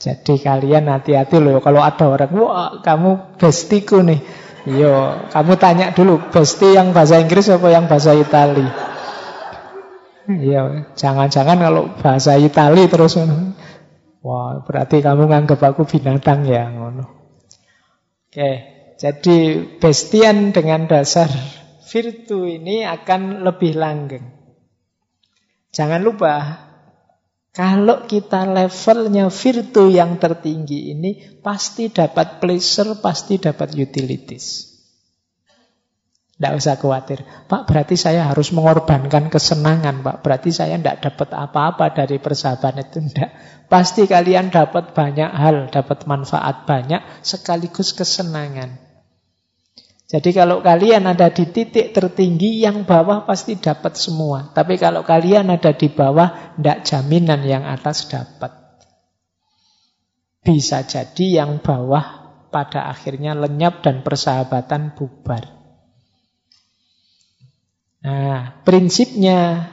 Jadi kalian hati-hati loh kalau ada orang, wah kamu bestiku nih. Yo, kamu tanya dulu, besti yang bahasa Inggris apa yang bahasa Itali? Iya, jangan-jangan kalau bahasa Itali terus Wah, berarti kamu nganggap aku binatang ya, ngono. Oke, jadi bestian dengan dasar virtu ini akan lebih langgeng. Jangan lupa, kalau kita levelnya virtu yang tertinggi ini, pasti dapat pleasure, pasti dapat utilities. Tidak usah khawatir. Pak, berarti saya harus mengorbankan kesenangan, Pak. Berarti saya tidak dapat apa-apa dari persahabatan itu. Tidak. Pasti kalian dapat banyak hal, dapat manfaat banyak, sekaligus kesenangan. Jadi kalau kalian ada di titik tertinggi, yang bawah pasti dapat semua. Tapi kalau kalian ada di bawah, tidak jaminan yang atas dapat. Bisa jadi yang bawah pada akhirnya lenyap dan persahabatan bubar. Nah, prinsipnya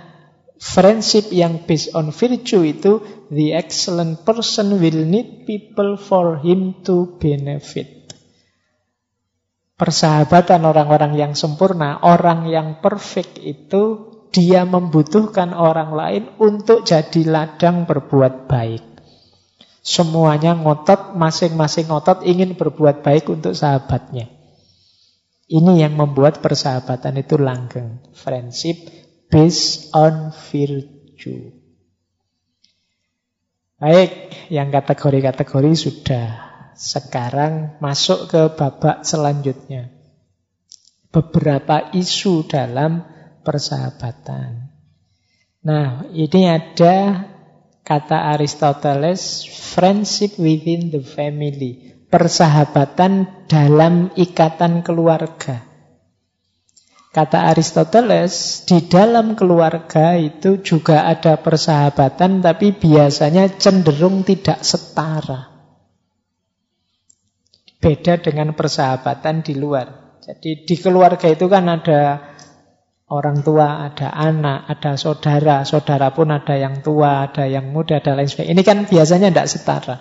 friendship yang based on virtue itu the excellent person will need people for him to benefit. Persahabatan orang-orang yang sempurna, orang yang perfect itu dia membutuhkan orang lain untuk jadi ladang berbuat baik. Semuanya ngotot, masing-masing ngotot ingin berbuat baik untuk sahabatnya. Ini yang membuat persahabatan itu langgeng. Friendship based on virtue. Baik, yang kategori-kategori sudah sekarang masuk ke babak selanjutnya. Beberapa isu dalam persahabatan. Nah, ini ada kata Aristoteles, friendship within the family. Persahabatan dalam ikatan keluarga. Kata Aristoteles, di dalam keluarga itu juga ada persahabatan, tapi biasanya cenderung tidak setara. Beda dengan persahabatan di luar. Jadi di keluarga itu kan ada orang tua, ada anak, ada saudara. Saudara pun ada yang tua, ada yang muda, ada lain sebagainya. Ini kan biasanya tidak setara.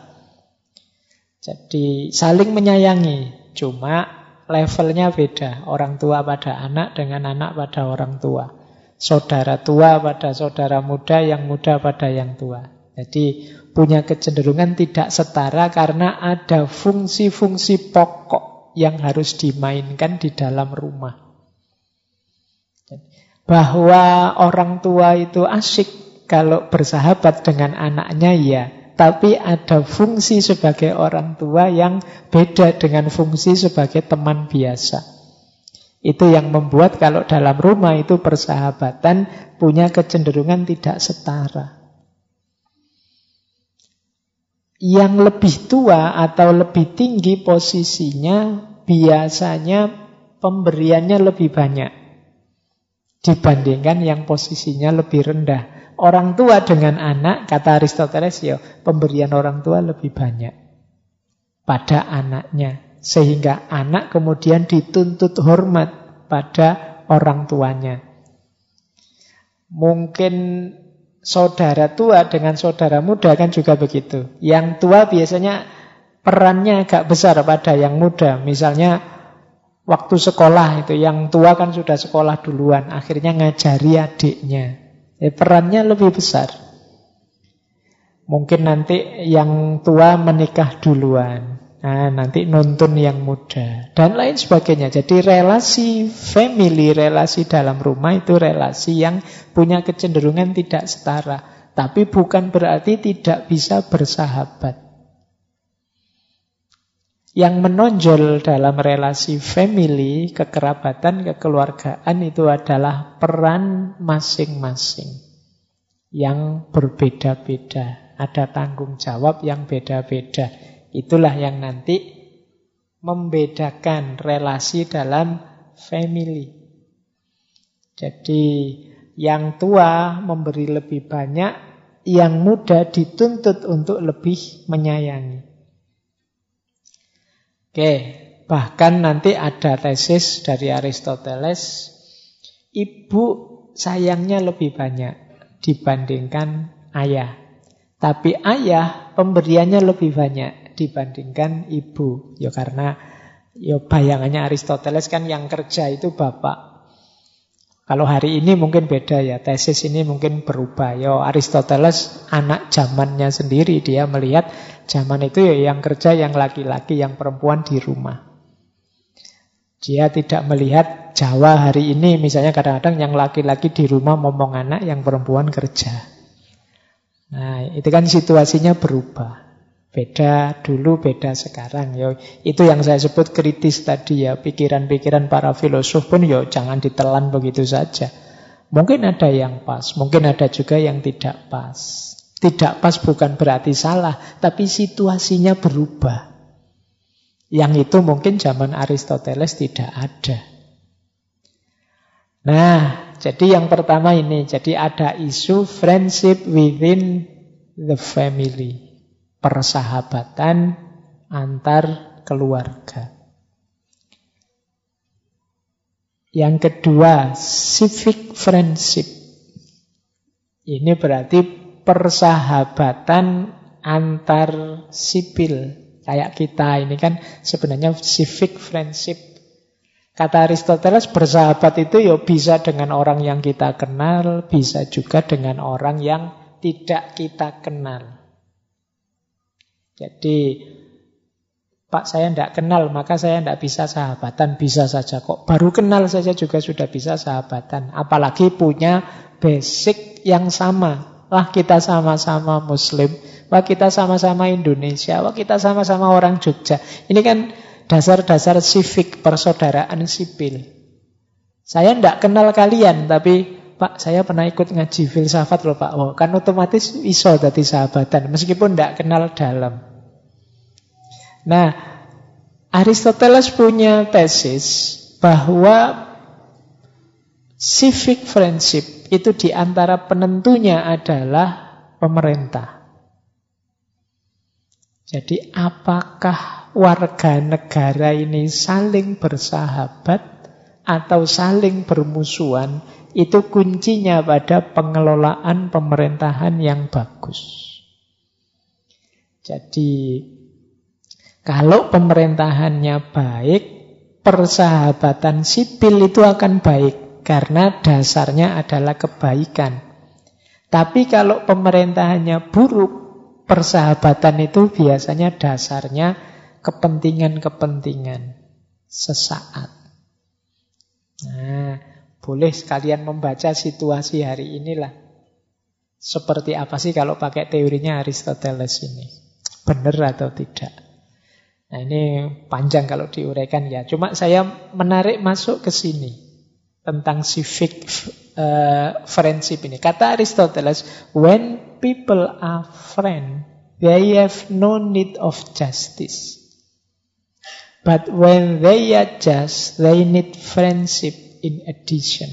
Jadi saling menyayangi. Cuma levelnya beda. Orang tua pada anak dengan anak pada orang tua. Saudara tua pada saudara muda, yang muda pada yang tua. Jadi punya kecenderungan tidak setara karena ada fungsi-fungsi pokok yang harus dimainkan di dalam rumah. Bahwa orang tua itu asik kalau bersahabat dengan anaknya ya, tapi ada fungsi sebagai orang tua yang beda dengan fungsi sebagai teman biasa. Itu yang membuat kalau dalam rumah itu persahabatan punya kecenderungan tidak setara yang lebih tua atau lebih tinggi posisinya biasanya pemberiannya lebih banyak dibandingkan yang posisinya lebih rendah. orang tua dengan anak, kata Aristoteles, ya pemberian orang tua lebih banyak pada anaknya. Sehingga anak kemudian dituntut hormat pada orang tuanya. Mungkin saudara tua dengan saudara muda kan juga begitu. Yang tua biasanya perannya agak besar pada yang muda. Misalnya waktu sekolah itu yang tua kan sudah sekolah duluan, akhirnya ngajari adiknya. Ya, perannya lebih besar. Mungkin nanti yang tua menikah duluan. Nah, nanti nuntun yang muda dan lain sebagainya. Jadi relasi family, relasi dalam rumah itu relasi yang punya kecenderungan tidak setara. Tapi bukan berarti tidak bisa bersahabat. Yang menonjol dalam relasi family, kekerabatan, kekeluargaan itu adalah peran masing-masing yang berbeda-beda. Ada tanggung jawab yang beda-beda. Itulah yang nanti membedakan relasi dalam family. Jadi yang tua memberi lebih banyak, yang muda dituntut untuk lebih menyayangi. Oke, bahkan nanti ada tesis dari Aristoteles, ibu sayangnya lebih banyak dibandingkan ayah. Tapi ayah pemberiannya lebih banyak dibandingkan ibu. Ya karena ya bayangannya Aristoteles kan yang kerja itu bapak. Kalau hari ini mungkin beda ya, tesis ini mungkin berubah. Ya Aristoteles anak zamannya sendiri, dia melihat zaman itu ya yang kerja yang laki-laki, yang perempuan di rumah. Dia tidak melihat Jawa hari ini misalnya kadang-kadang yang laki-laki di rumah ngomong anak, yang perempuan kerja. Nah, itu kan situasinya berubah. Beda dulu, beda sekarang. Yo, itu yang saya sebut kritis tadi ya. Pikiran-pikiran para filosof pun yo jangan ditelan begitu saja. Mungkin ada yang pas, mungkin ada juga yang tidak pas. Tidak pas bukan berarti salah, tapi situasinya berubah. Yang itu mungkin zaman Aristoteles tidak ada. Nah, jadi yang pertama ini, jadi ada isu friendship within the family persahabatan antar keluarga. Yang kedua, civic friendship. Ini berarti persahabatan antar sipil. Kayak kita ini kan sebenarnya civic friendship. Kata Aristoteles bersahabat itu ya bisa dengan orang yang kita kenal, bisa juga dengan orang yang tidak kita kenal. Jadi Pak saya tidak kenal maka saya tidak bisa sahabatan Bisa saja kok. Baru kenal saja juga sudah bisa sahabatan. Apalagi punya basic yang sama. Wah kita sama-sama muslim. Wah kita sama-sama Indonesia. Wah kita sama-sama orang Jogja. Ini kan dasar-dasar civic Persaudaraan sipil. Saya tidak kenal kalian Tapi Pak saya pernah ikut ngaji filsafat loh Pak Oh kan otomatis iso tadi sahabatan Meskipun tidak kenal dalam Nah, Aristoteles punya tesis bahwa civic friendship itu di antara penentunya adalah pemerintah. Jadi apakah warga negara ini saling bersahabat atau saling bermusuhan itu kuncinya pada pengelolaan pemerintahan yang bagus. Jadi kalau pemerintahannya baik, persahabatan sipil itu akan baik karena dasarnya adalah kebaikan. Tapi kalau pemerintahannya buruk, persahabatan itu biasanya dasarnya kepentingan-kepentingan sesaat. Nah, boleh sekalian membaca situasi hari inilah. Seperti apa sih kalau pakai teorinya Aristoteles ini? Benar atau tidak? Nah ini panjang kalau diuraikan ya. Cuma saya menarik masuk ke sini tentang civic uh, friendship ini. Kata Aristoteles, when people are friend, they have no need of justice. But when they are just, they need friendship in addition.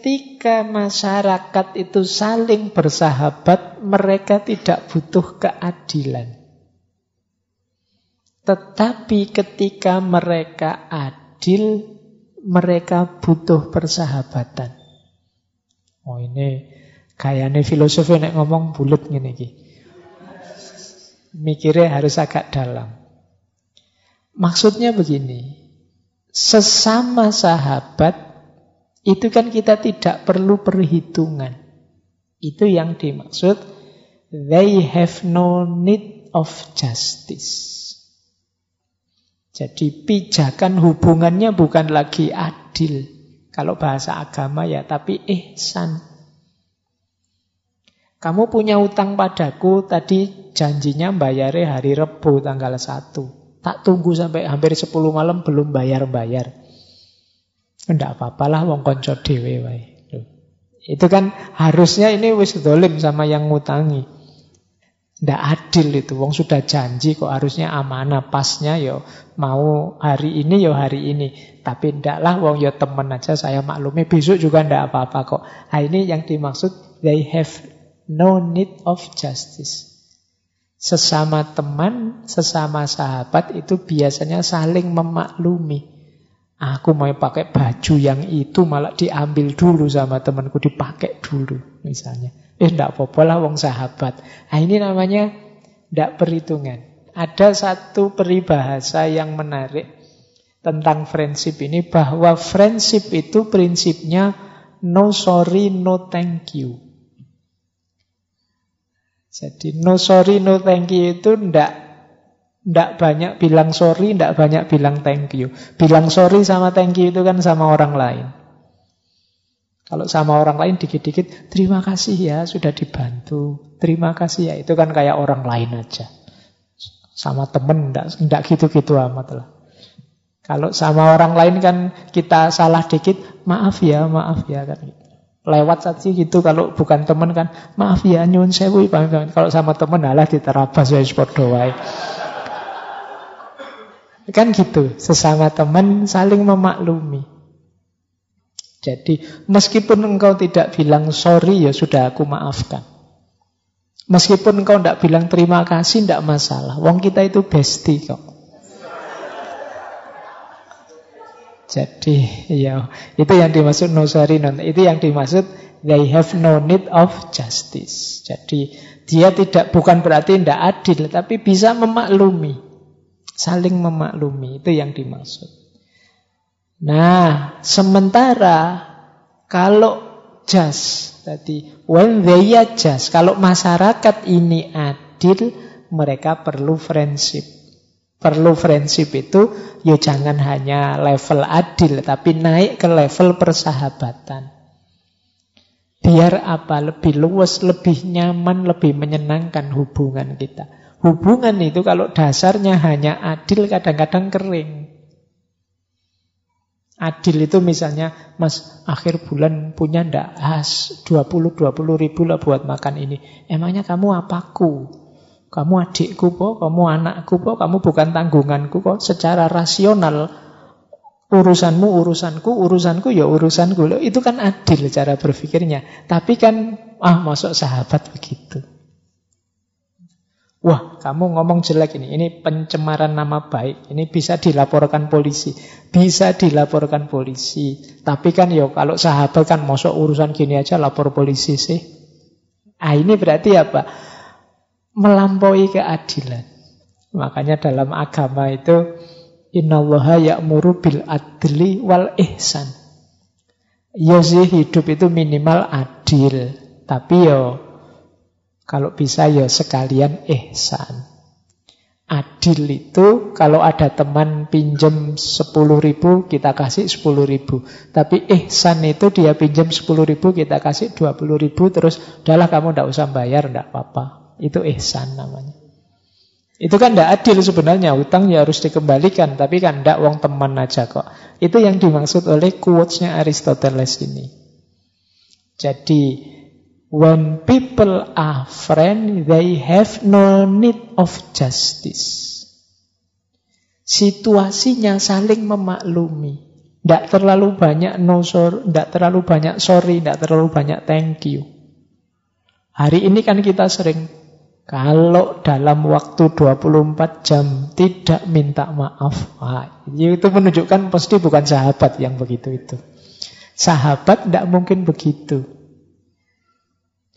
ketika masyarakat itu saling bersahabat, mereka tidak butuh keadilan. Tetapi ketika mereka adil, mereka butuh persahabatan. Oh ini kayaknya filosofi nek ngomong bulat gini ki. Mikirnya harus agak dalam. Maksudnya begini, sesama sahabat itu kan kita tidak perlu perhitungan. Itu yang dimaksud they have no need of justice. Jadi pijakan hubungannya bukan lagi adil. Kalau bahasa agama ya, tapi ihsan. Kamu punya utang padaku, tadi janjinya bayarnya hari Rebu tanggal 1. Tak tunggu sampai hampir 10 malam belum bayar-bayar. Tidak apa-apalah wong konco dewe Itu kan harusnya ini wis dolim sama yang ngutangi. Tidak adil itu. Wong sudah janji kok harusnya amanah. Pasnya yo mau hari ini yo hari ini. Tapi ndaklah wong yo temen aja saya maklumi. Besok juga ndak apa-apa kok. Nah ini yang dimaksud they have no need of justice. Sesama teman, sesama sahabat itu biasanya saling memaklumi. Aku mau pakai baju yang itu malah diambil dulu sama temanku, dipakai dulu misalnya. Eh, tidak apa-apa lah wong sahabat. Nah, ini namanya tidak perhitungan. Ada satu peribahasa yang menarik tentang friendship ini bahwa friendship itu prinsipnya no sorry, no thank you. Jadi no sorry, no thank you itu tidak tidak banyak bilang sorry, tidak banyak bilang thank you. Bilang sorry sama thank you itu kan sama orang lain. Kalau sama orang lain dikit-dikit, terima kasih ya sudah dibantu. Terima kasih ya, itu kan kayak orang lain aja. Sama temen, enggak, gitu-gitu amat lah. Kalau sama orang lain kan kita salah dikit, maaf ya, maaf ya kan. Lewat saja gitu, kalau bukan temen kan, maaf ya nyun sewu. Kalau sama temen, alah diterabas ya sport doai. Kan gitu, sesama teman saling memaklumi. Jadi meskipun engkau tidak bilang sorry ya sudah aku maafkan. Meskipun engkau tidak bilang terima kasih tidak masalah. Wong kita itu bestie kok. Jadi ya itu yang dimaksud no no itu yang dimaksud they have no need of justice. Jadi dia tidak bukan berarti tidak adil tapi bisa memaklumi. Saling memaklumi itu yang dimaksud. Nah, sementara kalau jas tadi when they are just, kalau masyarakat ini adil, mereka perlu friendship. Perlu friendship itu ya jangan hanya level adil tapi naik ke level persahabatan. Biar apa? Lebih luas, lebih nyaman, lebih menyenangkan hubungan kita. Hubungan itu kalau dasarnya hanya adil kadang-kadang kering. Adil itu misalnya, mas akhir bulan punya ndak has 20-20 ribu lah buat makan ini. Emangnya kamu apaku? Kamu adikku po, kamu anakku po, kamu bukan tanggunganku kok. Secara rasional urusanmu urusanku, urusanku ya urusanku. Itu kan adil cara berpikirnya. Tapi kan ah masuk sahabat begitu. Wah, kamu ngomong jelek ini. Ini pencemaran nama baik. Ini bisa dilaporkan polisi. Bisa dilaporkan polisi. Tapi kan yo kalau sahabat kan masuk urusan gini aja lapor polisi sih. Ah ini berarti apa? Melampaui keadilan. Makanya dalam agama itu innallaha ya'muru bil adli wal ihsan. Ya sih hidup itu minimal adil. Tapi yo kalau bisa ya sekalian ihsan. Adil itu kalau ada teman pinjam 10 ribu kita kasih 10 ribu. Tapi ihsan itu dia pinjam 10 ribu kita kasih 20 ribu terus udahlah kamu tidak usah bayar, tidak apa-apa. Itu ihsan namanya. Itu kan tidak adil sebenarnya, utang ya harus dikembalikan. Tapi kan tidak uang teman aja kok. Itu yang dimaksud oleh quotes-nya Aristoteles ini. Jadi When people are friends, they have no need of justice. Situasinya saling memaklumi. Tidak terlalu banyak no sorry, tidak terlalu banyak sorry, tidak terlalu banyak thank you. Hari ini kan kita sering kalau dalam waktu 24 jam tidak minta maaf, wah, itu menunjukkan pasti bukan sahabat yang begitu itu. Sahabat tidak mungkin begitu.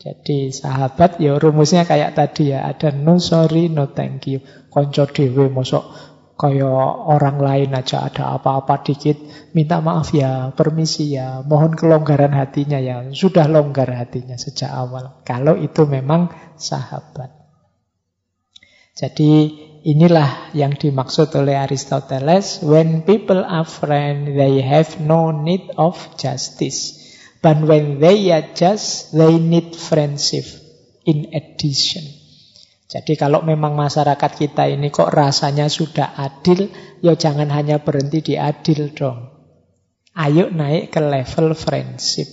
Jadi sahabat ya rumusnya kayak tadi ya, ada no sorry, no thank you. Konco dewe mosok kaya orang lain aja ada apa-apa dikit minta maaf ya, permisi ya, mohon kelonggaran hatinya ya. Sudah longgar hatinya sejak awal. Kalau itu memang sahabat. Jadi inilah yang dimaksud oleh Aristoteles when people are friends they have no need of justice. But when they adjust, they need friendship in addition. Jadi kalau memang masyarakat kita ini kok rasanya sudah adil, ya jangan hanya berhenti di adil dong. Ayo naik ke level friendship.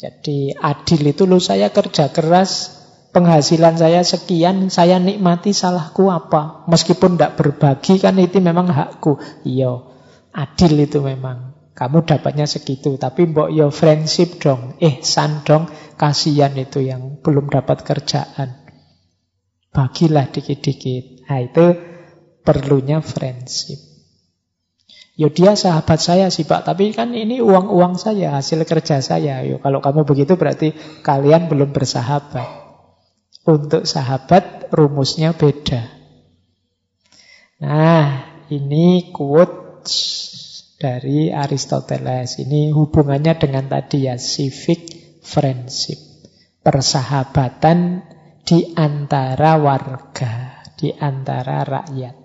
Jadi adil itu lo saya kerja keras, penghasilan saya sekian, saya nikmati salahku apa? Meskipun tidak berbagi kan itu memang hakku. Iya, adil itu memang. Kamu dapatnya segitu, tapi mbok yo friendship dong, eh san dong, kasihan itu yang belum dapat kerjaan. Bagilah dikit-dikit. Nah itu perlunya friendship. Yo dia sahabat saya sih Pak, tapi kan ini uang-uang saya, hasil kerja saya. Yo kalau kamu begitu berarti kalian belum bersahabat. Untuk sahabat rumusnya beda. Nah, ini quote dari Aristoteles. Ini hubungannya dengan tadi ya, civic friendship. Persahabatan di antara warga, di antara rakyat.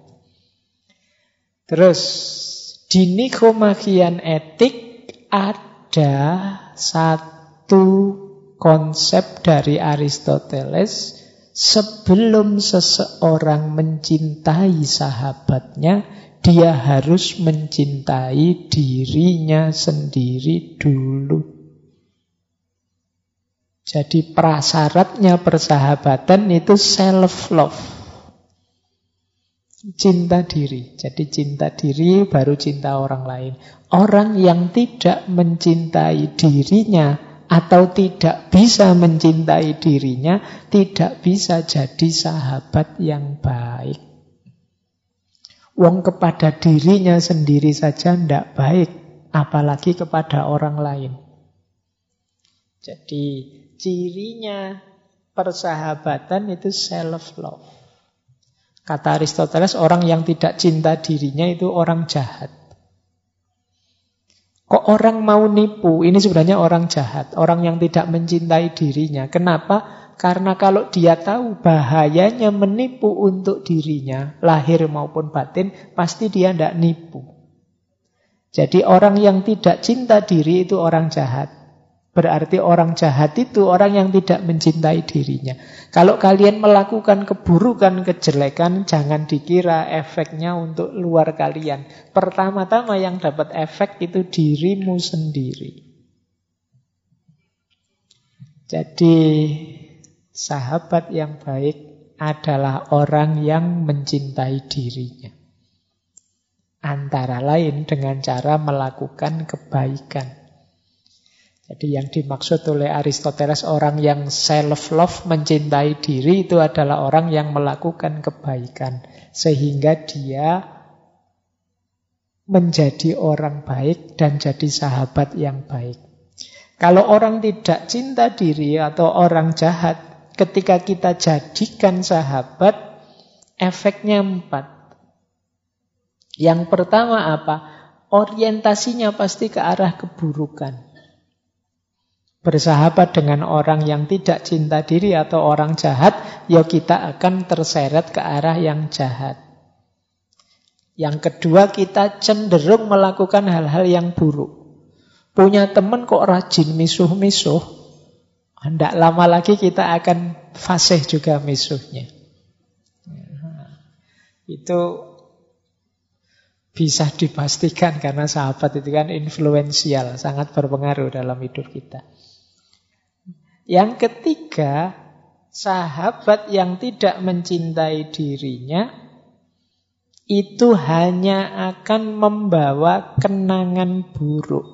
Terus, di Nikomachian etik ada satu konsep dari Aristoteles sebelum seseorang mencintai sahabatnya, dia harus mencintai dirinya sendiri dulu. Jadi prasyaratnya persahabatan itu self-love. Cinta diri. Jadi cinta diri baru cinta orang lain. Orang yang tidak mencintai dirinya atau tidak bisa mencintai dirinya, tidak bisa jadi sahabat yang baik. Wong kepada dirinya sendiri saja tidak baik, apalagi kepada orang lain. Jadi cirinya persahabatan itu self-love. Kata Aristoteles, orang yang tidak cinta dirinya itu orang jahat. Kok orang mau nipu? Ini sebenarnya orang jahat, orang yang tidak mencintai dirinya. Kenapa? Karena kalau dia tahu bahayanya menipu untuk dirinya, lahir maupun batin, pasti dia tidak nipu. Jadi orang yang tidak cinta diri itu orang jahat. Berarti orang jahat itu orang yang tidak mencintai dirinya. Kalau kalian melakukan keburukan, kejelekan, jangan dikira efeknya untuk luar kalian. Pertama-tama yang dapat efek itu dirimu sendiri. Jadi Sahabat yang baik adalah orang yang mencintai dirinya. Antara lain dengan cara melakukan kebaikan. Jadi yang dimaksud oleh Aristoteles orang yang self-love mencintai diri itu adalah orang yang melakukan kebaikan. Sehingga dia menjadi orang baik dan jadi sahabat yang baik. Kalau orang tidak cinta diri atau orang jahat, ketika kita jadikan sahabat, efeknya empat. Yang pertama apa? Orientasinya pasti ke arah keburukan. Bersahabat dengan orang yang tidak cinta diri atau orang jahat, ya kita akan terseret ke arah yang jahat. Yang kedua, kita cenderung melakukan hal-hal yang buruk. Punya teman kok rajin misuh-misuh, tidak lama lagi kita akan fasih juga misuhnya. Itu bisa dipastikan karena sahabat itu kan influensial, sangat berpengaruh dalam hidup kita. Yang ketiga, sahabat yang tidak mencintai dirinya itu hanya akan membawa kenangan buruk.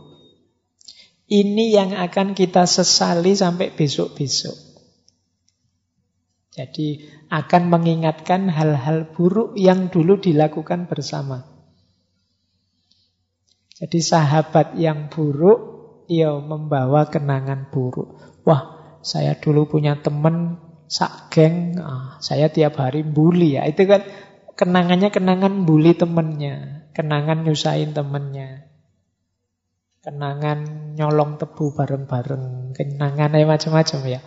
Ini yang akan kita sesali sampai besok-besok. Jadi akan mengingatkan hal-hal buruk yang dulu dilakukan bersama. Jadi sahabat yang buruk, ya membawa kenangan buruk. Wah, saya dulu punya teman sak geng, ah, saya tiap hari bully ya. Itu kan kenangannya kenangan bully temennya, kenangan nyusahin temennya. Kenangan nyolong tebu bareng-bareng, kenangan macam-macam ya.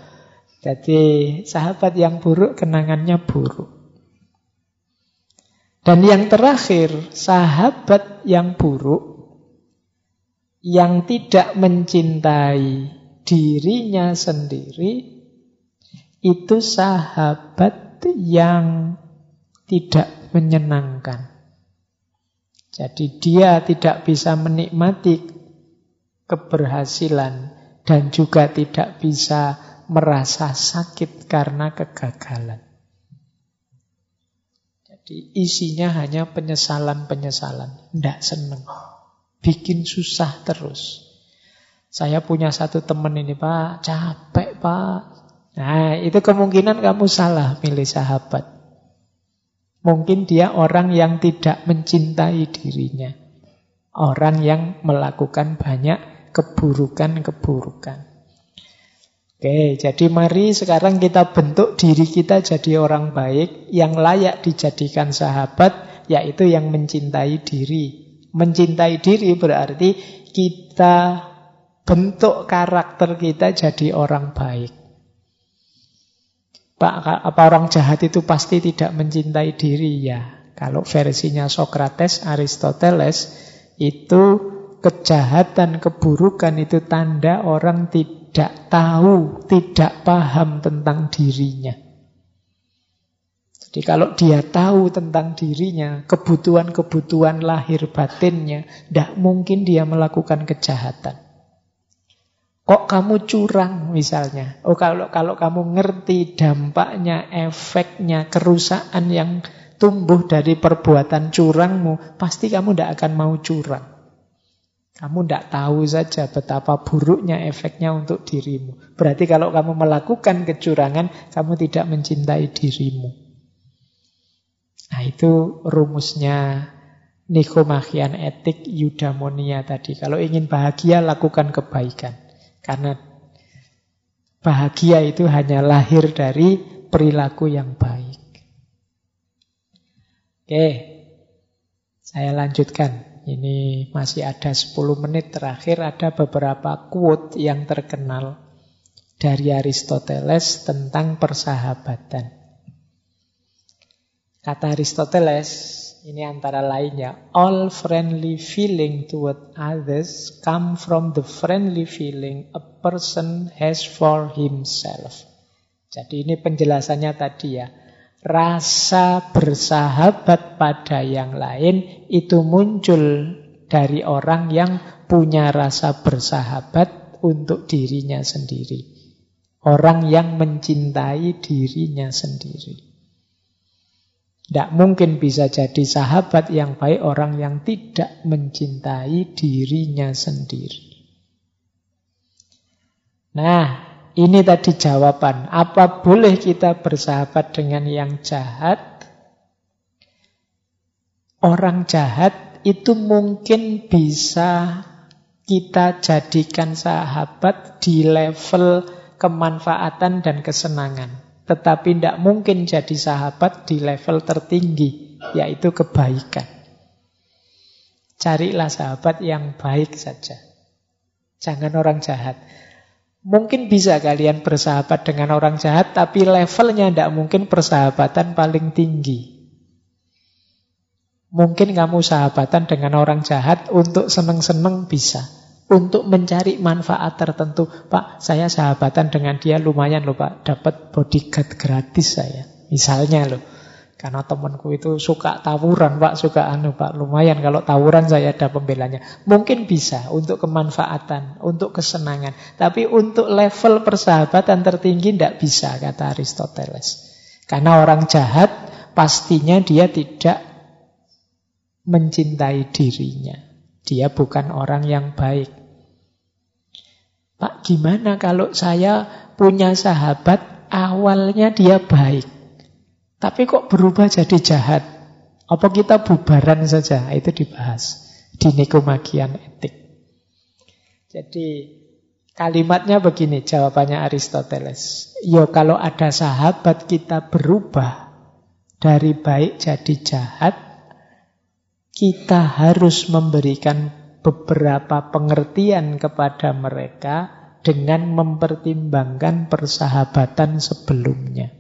Jadi sahabat yang buruk kenangannya buruk. Dan yang terakhir, sahabat yang buruk yang tidak mencintai dirinya sendiri itu sahabat yang tidak menyenangkan. Jadi dia tidak bisa menikmati keberhasilan dan juga tidak bisa merasa sakit karena kegagalan. Jadi isinya hanya penyesalan-penyesalan. Tidak senang. Bikin susah terus. Saya punya satu teman ini Pak, capek Pak. Nah itu kemungkinan kamu salah milih sahabat. Mungkin dia orang yang tidak mencintai dirinya. Orang yang melakukan banyak keburukan-keburukan. Oke, jadi mari sekarang kita bentuk diri kita jadi orang baik yang layak dijadikan sahabat, yaitu yang mencintai diri. Mencintai diri berarti kita bentuk karakter kita jadi orang baik. Pak, apa orang jahat itu pasti tidak mencintai diri ya? Kalau versinya Socrates, Aristoteles itu kejahatan, keburukan itu tanda orang tidak tahu, tidak paham tentang dirinya. Jadi kalau dia tahu tentang dirinya, kebutuhan-kebutuhan lahir batinnya, tidak mungkin dia melakukan kejahatan. Kok kamu curang misalnya? Oh kalau kalau kamu ngerti dampaknya, efeknya, kerusakan yang tumbuh dari perbuatan curangmu, pasti kamu tidak akan mau curang. Kamu tidak tahu saja betapa buruknya efeknya untuk dirimu. Berarti kalau kamu melakukan kecurangan, kamu tidak mencintai dirimu. Nah itu rumusnya Nikomachian etik eudaimonia tadi. Kalau ingin bahagia, lakukan kebaikan. Karena bahagia itu hanya lahir dari perilaku yang baik. Oke, saya lanjutkan. Ini masih ada 10 menit terakhir ada beberapa quote yang terkenal dari Aristoteles tentang persahabatan. Kata Aristoteles, ini antara lainnya, all friendly feeling toward others come from the friendly feeling a person has for himself. Jadi ini penjelasannya tadi ya rasa bersahabat pada yang lain itu muncul dari orang yang punya rasa bersahabat untuk dirinya sendiri. Orang yang mencintai dirinya sendiri. Tidak mungkin bisa jadi sahabat yang baik orang yang tidak mencintai dirinya sendiri. Nah, ini tadi jawaban. Apa boleh kita bersahabat dengan yang jahat? Orang jahat itu mungkin bisa kita jadikan sahabat di level kemanfaatan dan kesenangan. Tetapi tidak mungkin jadi sahabat di level tertinggi, yaitu kebaikan. Carilah sahabat yang baik saja. Jangan orang jahat. Mungkin bisa kalian bersahabat dengan orang jahat, tapi levelnya tidak mungkin persahabatan paling tinggi. Mungkin kamu sahabatan dengan orang jahat untuk seneng-seneng bisa. Untuk mencari manfaat tertentu. Pak, saya sahabatan dengan dia lumayan loh Pak. Dapat bodyguard gratis saya. Misalnya loh. Karena temanku itu suka tawuran, Pak, suka anu, Pak. Lumayan kalau tawuran saya ada pembelanya. Mungkin bisa untuk kemanfaatan, untuk kesenangan. Tapi untuk level persahabatan tertinggi tidak bisa, kata Aristoteles. Karena orang jahat pastinya dia tidak mencintai dirinya. Dia bukan orang yang baik. Pak, gimana kalau saya punya sahabat awalnya dia baik, tapi kok berubah jadi jahat? Apa kita bubaran saja? Itu dibahas di Nikomagian Etik. Jadi Kalimatnya begini, jawabannya Aristoteles. Yo kalau ada sahabat kita berubah dari baik jadi jahat, kita harus memberikan beberapa pengertian kepada mereka dengan mempertimbangkan persahabatan sebelumnya.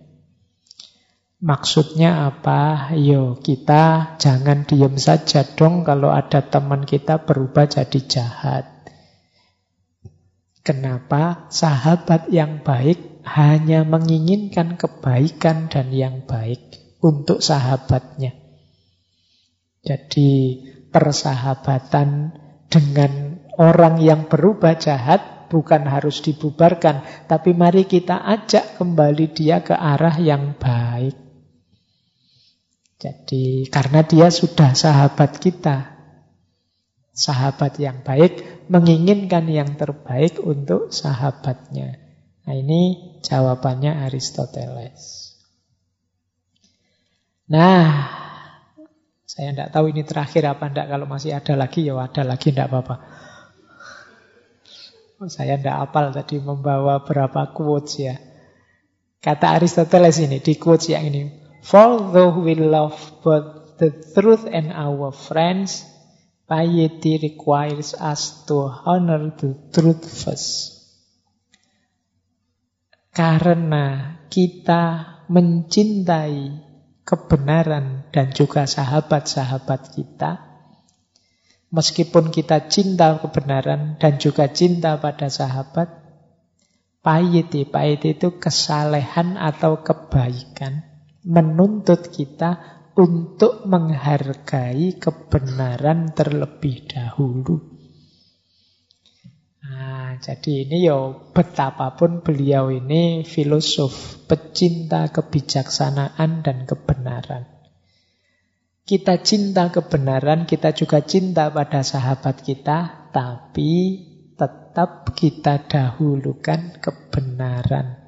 Maksudnya apa? Yo, kita jangan diem saja dong kalau ada teman kita berubah jadi jahat. Kenapa sahabat yang baik hanya menginginkan kebaikan dan yang baik untuk sahabatnya. Jadi persahabatan dengan orang yang berubah jahat bukan harus dibubarkan, tapi mari kita ajak kembali dia ke arah yang baik. Jadi karena dia sudah sahabat kita, Sahabat yang baik menginginkan yang terbaik untuk sahabatnya. Nah ini jawabannya Aristoteles. Nah, saya tidak tahu ini terakhir apa tidak. Kalau masih ada lagi, ya ada lagi, tidak apa-apa. Saya tidak apal tadi membawa berapa quotes ya. Kata Aristoteles ini, di quotes yang ini. For though we love both the truth and our friends, Piety requires us to honor the truth first. Karena kita mencintai kebenaran dan juga sahabat-sahabat kita, meskipun kita cinta kebenaran dan juga cinta pada sahabat, piety, piety itu kesalehan atau kebaikan, menuntut kita untuk menghargai kebenaran terlebih dahulu. Nah, jadi ini yo betapapun beliau ini filosof, pecinta kebijaksanaan dan kebenaran. Kita cinta kebenaran, kita juga cinta pada sahabat kita, tapi tetap kita dahulukan kebenaran.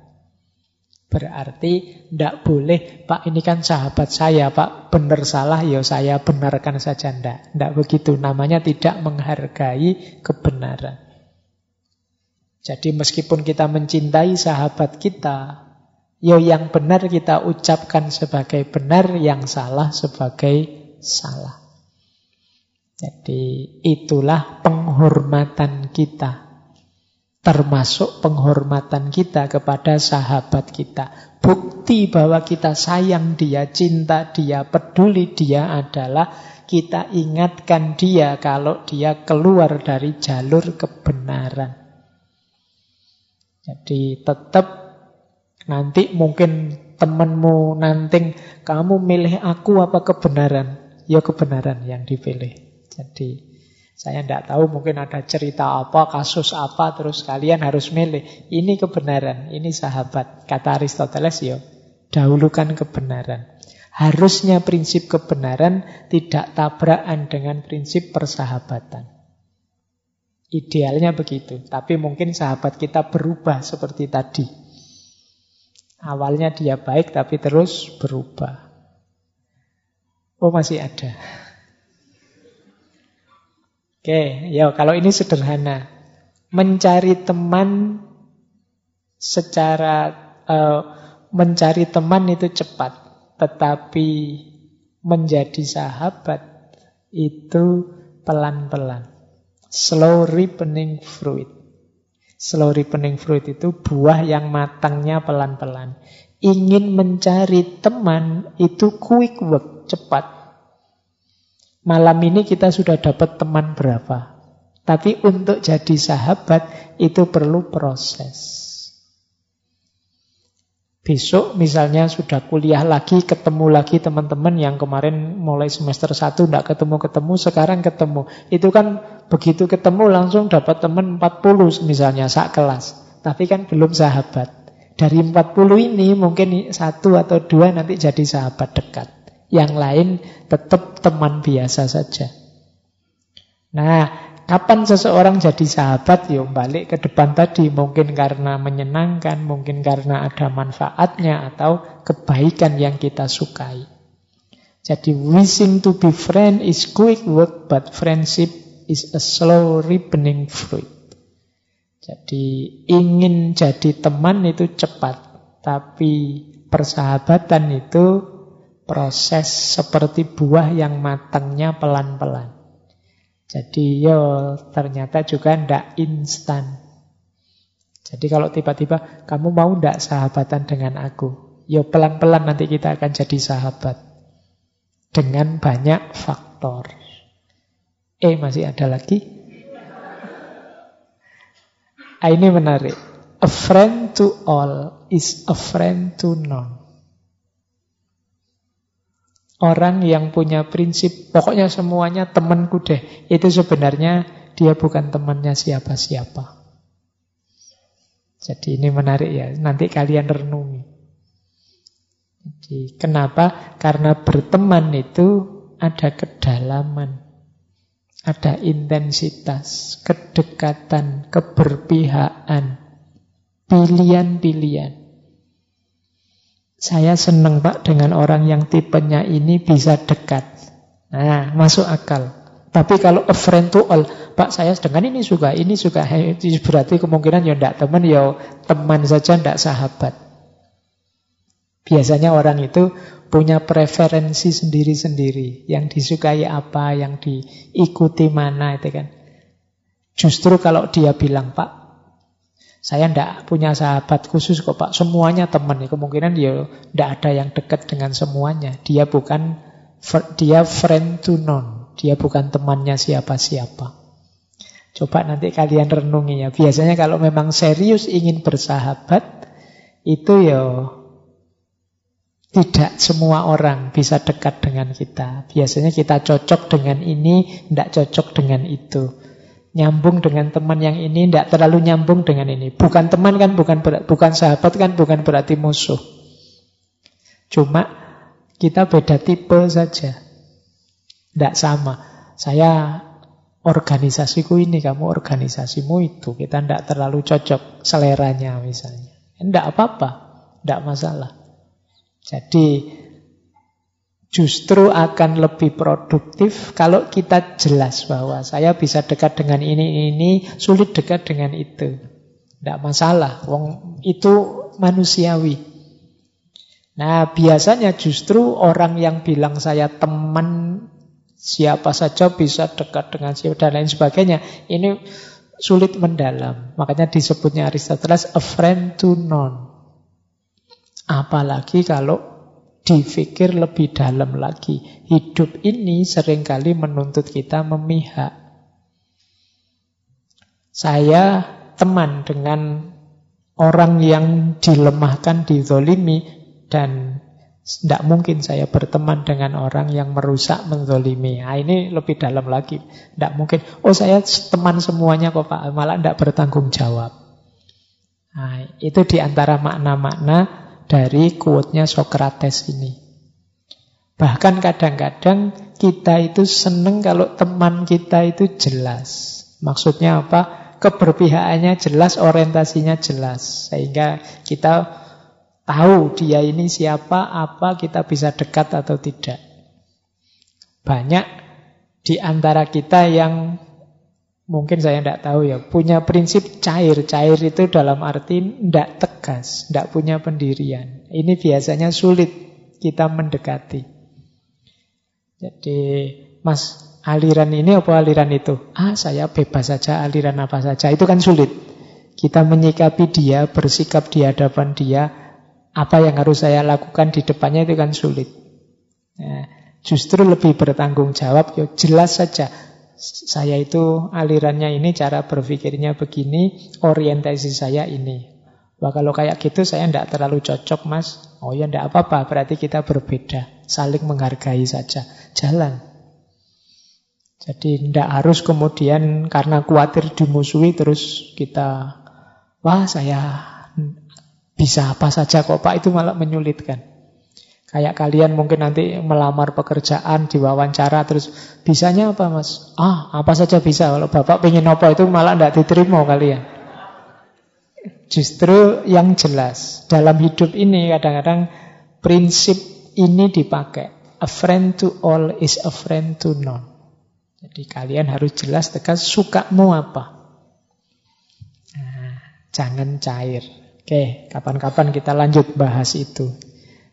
Berarti tidak boleh, Pak ini kan sahabat saya, Pak benar salah, ya saya benarkan saja. Tidak, tidak begitu. Namanya tidak menghargai kebenaran. Jadi meskipun kita mencintai sahabat kita, ya yang benar kita ucapkan sebagai benar, yang salah sebagai salah. Jadi itulah penghormatan kita Termasuk penghormatan kita kepada sahabat kita. Bukti bahwa kita sayang dia, cinta dia, peduli dia adalah kita ingatkan dia kalau dia keluar dari jalur kebenaran. Jadi tetap nanti mungkin temanmu nanti kamu milih aku apa kebenaran? Ya kebenaran yang dipilih. Jadi saya tidak tahu mungkin ada cerita apa, kasus apa, terus kalian harus milih. Ini kebenaran, ini sahabat. Kata Aristoteles, ya, dahulukan kebenaran. Harusnya prinsip kebenaran tidak tabrakan dengan prinsip persahabatan. Idealnya begitu, tapi mungkin sahabat kita berubah seperti tadi. Awalnya dia baik, tapi terus berubah. Oh masih ada. Oke, ya kalau ini sederhana. Mencari teman secara uh, mencari teman itu cepat, tetapi menjadi sahabat itu pelan-pelan. Slow ripening fruit. Slow ripening fruit itu buah yang matangnya pelan-pelan. Ingin mencari teman itu quick work, cepat. Malam ini kita sudah dapat teman berapa. Tapi untuk jadi sahabat itu perlu proses. Besok misalnya sudah kuliah lagi, ketemu lagi teman-teman yang kemarin mulai semester 1 tidak ketemu-ketemu, sekarang ketemu. Itu kan begitu ketemu langsung dapat teman 40 misalnya, sak kelas. Tapi kan belum sahabat. Dari 40 ini mungkin satu atau dua nanti jadi sahabat dekat. Yang lain tetap teman biasa saja. Nah, kapan seseorang jadi sahabat? Yo balik ke depan tadi, mungkin karena menyenangkan, mungkin karena ada manfaatnya atau kebaikan yang kita sukai. Jadi wishing to be friend is quick work, but friendship is a slow ripening fruit. Jadi ingin jadi teman itu cepat, tapi persahabatan itu proses seperti buah yang matangnya pelan-pelan. Jadi yo ternyata juga ndak instan. Jadi kalau tiba-tiba kamu mau ndak sahabatan dengan aku? Yo pelan-pelan nanti kita akan jadi sahabat. Dengan banyak faktor. Eh masih ada lagi? Ah, ini menarik. A friend to all is a friend to none. Orang yang punya prinsip, pokoknya semuanya temanku deh. Itu sebenarnya dia bukan temannya siapa-siapa. Jadi ini menarik ya, nanti kalian renungi. Jadi kenapa? Karena berteman itu ada kedalaman, ada intensitas, kedekatan, keberpihakan, pilihan-pilihan. Saya senang Pak dengan orang yang tipenya ini bisa dekat. Nah, masuk akal. Tapi kalau a friend to all, Pak saya dengan ini suka, ini suka, berarti kemungkinan ya tidak teman, ya teman saja, tidak sahabat. Biasanya orang itu punya preferensi sendiri-sendiri. Yang disukai apa, yang diikuti mana itu kan. Justru kalau dia bilang, Pak, saya ndak punya sahabat khusus kok Pak. Semuanya teman. Ya, kemungkinan dia ndak ada yang dekat dengan semuanya. Dia bukan dia friend to none. Dia bukan temannya siapa-siapa. Coba nanti kalian renungi ya. Biasanya kalau memang serius ingin bersahabat, itu ya tidak semua orang bisa dekat dengan kita. Biasanya kita cocok dengan ini, tidak cocok dengan itu nyambung dengan teman yang ini, tidak terlalu nyambung dengan ini. Bukan teman kan, bukan bukan sahabat kan, bukan berarti musuh. Cuma kita beda tipe saja. Tidak sama. Saya organisasiku ini, kamu organisasimu itu. Kita tidak terlalu cocok seleranya misalnya. Tidak apa-apa, tidak masalah. Jadi justru akan lebih produktif kalau kita jelas bahwa saya bisa dekat dengan ini ini sulit dekat dengan itu. Tidak masalah, wong itu manusiawi. Nah, biasanya justru orang yang bilang saya teman siapa saja bisa dekat dengan siapa dan lain sebagainya, ini sulit mendalam. Makanya disebutnya Aristoteles a friend to none. Apalagi kalau difikir lebih dalam lagi. Hidup ini sering kali menuntut kita memihak. Saya teman dengan orang yang dilemahkan, dizolimi, dan tidak mungkin saya berteman dengan orang yang merusak, menzolimi. Nah, ini lebih dalam lagi. Tidak mungkin, oh saya teman semuanya kok Pak, malah tidak bertanggung jawab. Nah, itu di antara makna-makna dari quote-nya Socrates ini. Bahkan kadang-kadang kita itu seneng kalau teman kita itu jelas. Maksudnya apa? Keberpihakannya jelas, orientasinya jelas. Sehingga kita tahu dia ini siapa, apa, kita bisa dekat atau tidak. Banyak di antara kita yang Mungkin saya tidak tahu ya, punya prinsip cair. Cair itu dalam arti tidak tegas, tidak punya pendirian. Ini biasanya sulit kita mendekati. Jadi, Mas, aliran ini apa aliran itu? Ah, saya bebas saja aliran apa saja. Itu kan sulit. Kita menyikapi dia, bersikap di hadapan dia, apa yang harus saya lakukan di depannya itu kan sulit. Nah, justru lebih bertanggung jawab, ya jelas saja saya itu alirannya ini, cara berpikirnya begini, orientasi saya ini. Wah kalau kayak gitu saya tidak terlalu cocok mas. Oh ya tidak apa-apa, berarti kita berbeda. Saling menghargai saja. Jalan. Jadi tidak harus kemudian karena khawatir dimusuhi terus kita, wah saya bisa apa saja kok Pak, itu malah menyulitkan. Kayak kalian mungkin nanti melamar pekerjaan, diwawancara, terus bisanya apa mas? Ah, apa saja bisa. Kalau bapak pengen apa itu malah tidak diterima kalian. Justru yang jelas. Dalam hidup ini kadang-kadang prinsip ini dipakai. A friend to all is a friend to none. Jadi kalian harus jelas tegas sukamu apa. Nah, jangan cair. Oke, kapan-kapan kita lanjut bahas itu.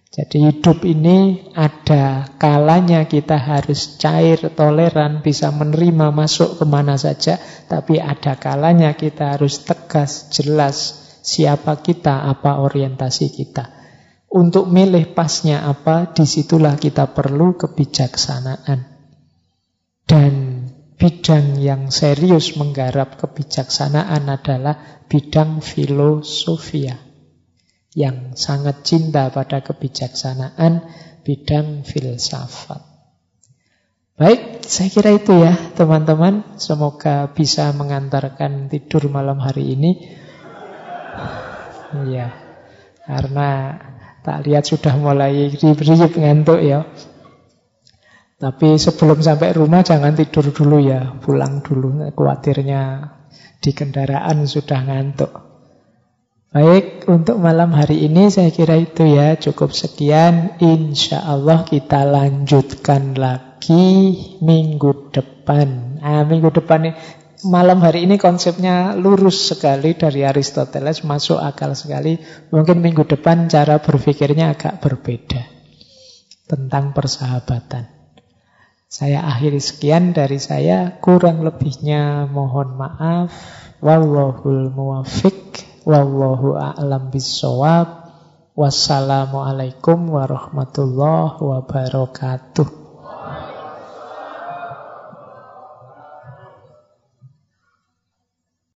Jadi hidup ini ada kalanya kita harus cair, toleran, bisa menerima masuk ke mana saja. Tapi ada kalanya kita harus tegas, jelas siapa kita, apa orientasi kita. Untuk milih pasnya apa, di situlah kita perlu kebijaksanaan. Dan bidang yang serius menggarap kebijaksanaan adalah bidang filosofia yang sangat cinta pada kebijaksanaan bidang filsafat. Baik, saya kira itu ya teman-teman. Semoga bisa mengantarkan tidur malam hari ini. Iya, karena tak lihat sudah mulai ribet ngantuk ya. Tapi sebelum sampai rumah jangan tidur dulu ya, pulang dulu. Khawatirnya di kendaraan sudah ngantuk. Baik, untuk malam hari ini saya kira itu ya cukup sekian. Insya Allah kita lanjutkan lagi minggu depan. Nah, minggu depan ini, malam hari ini konsepnya lurus sekali dari Aristoteles, masuk akal sekali. Mungkin minggu depan cara berpikirnya agak berbeda tentang persahabatan. Saya akhiri sekian dari saya, kurang lebihnya mohon maaf. Wallahul muwafiq. Wallahu a'lam bisawab. Wassalamualaikum warahmatullahi wabarakatuh.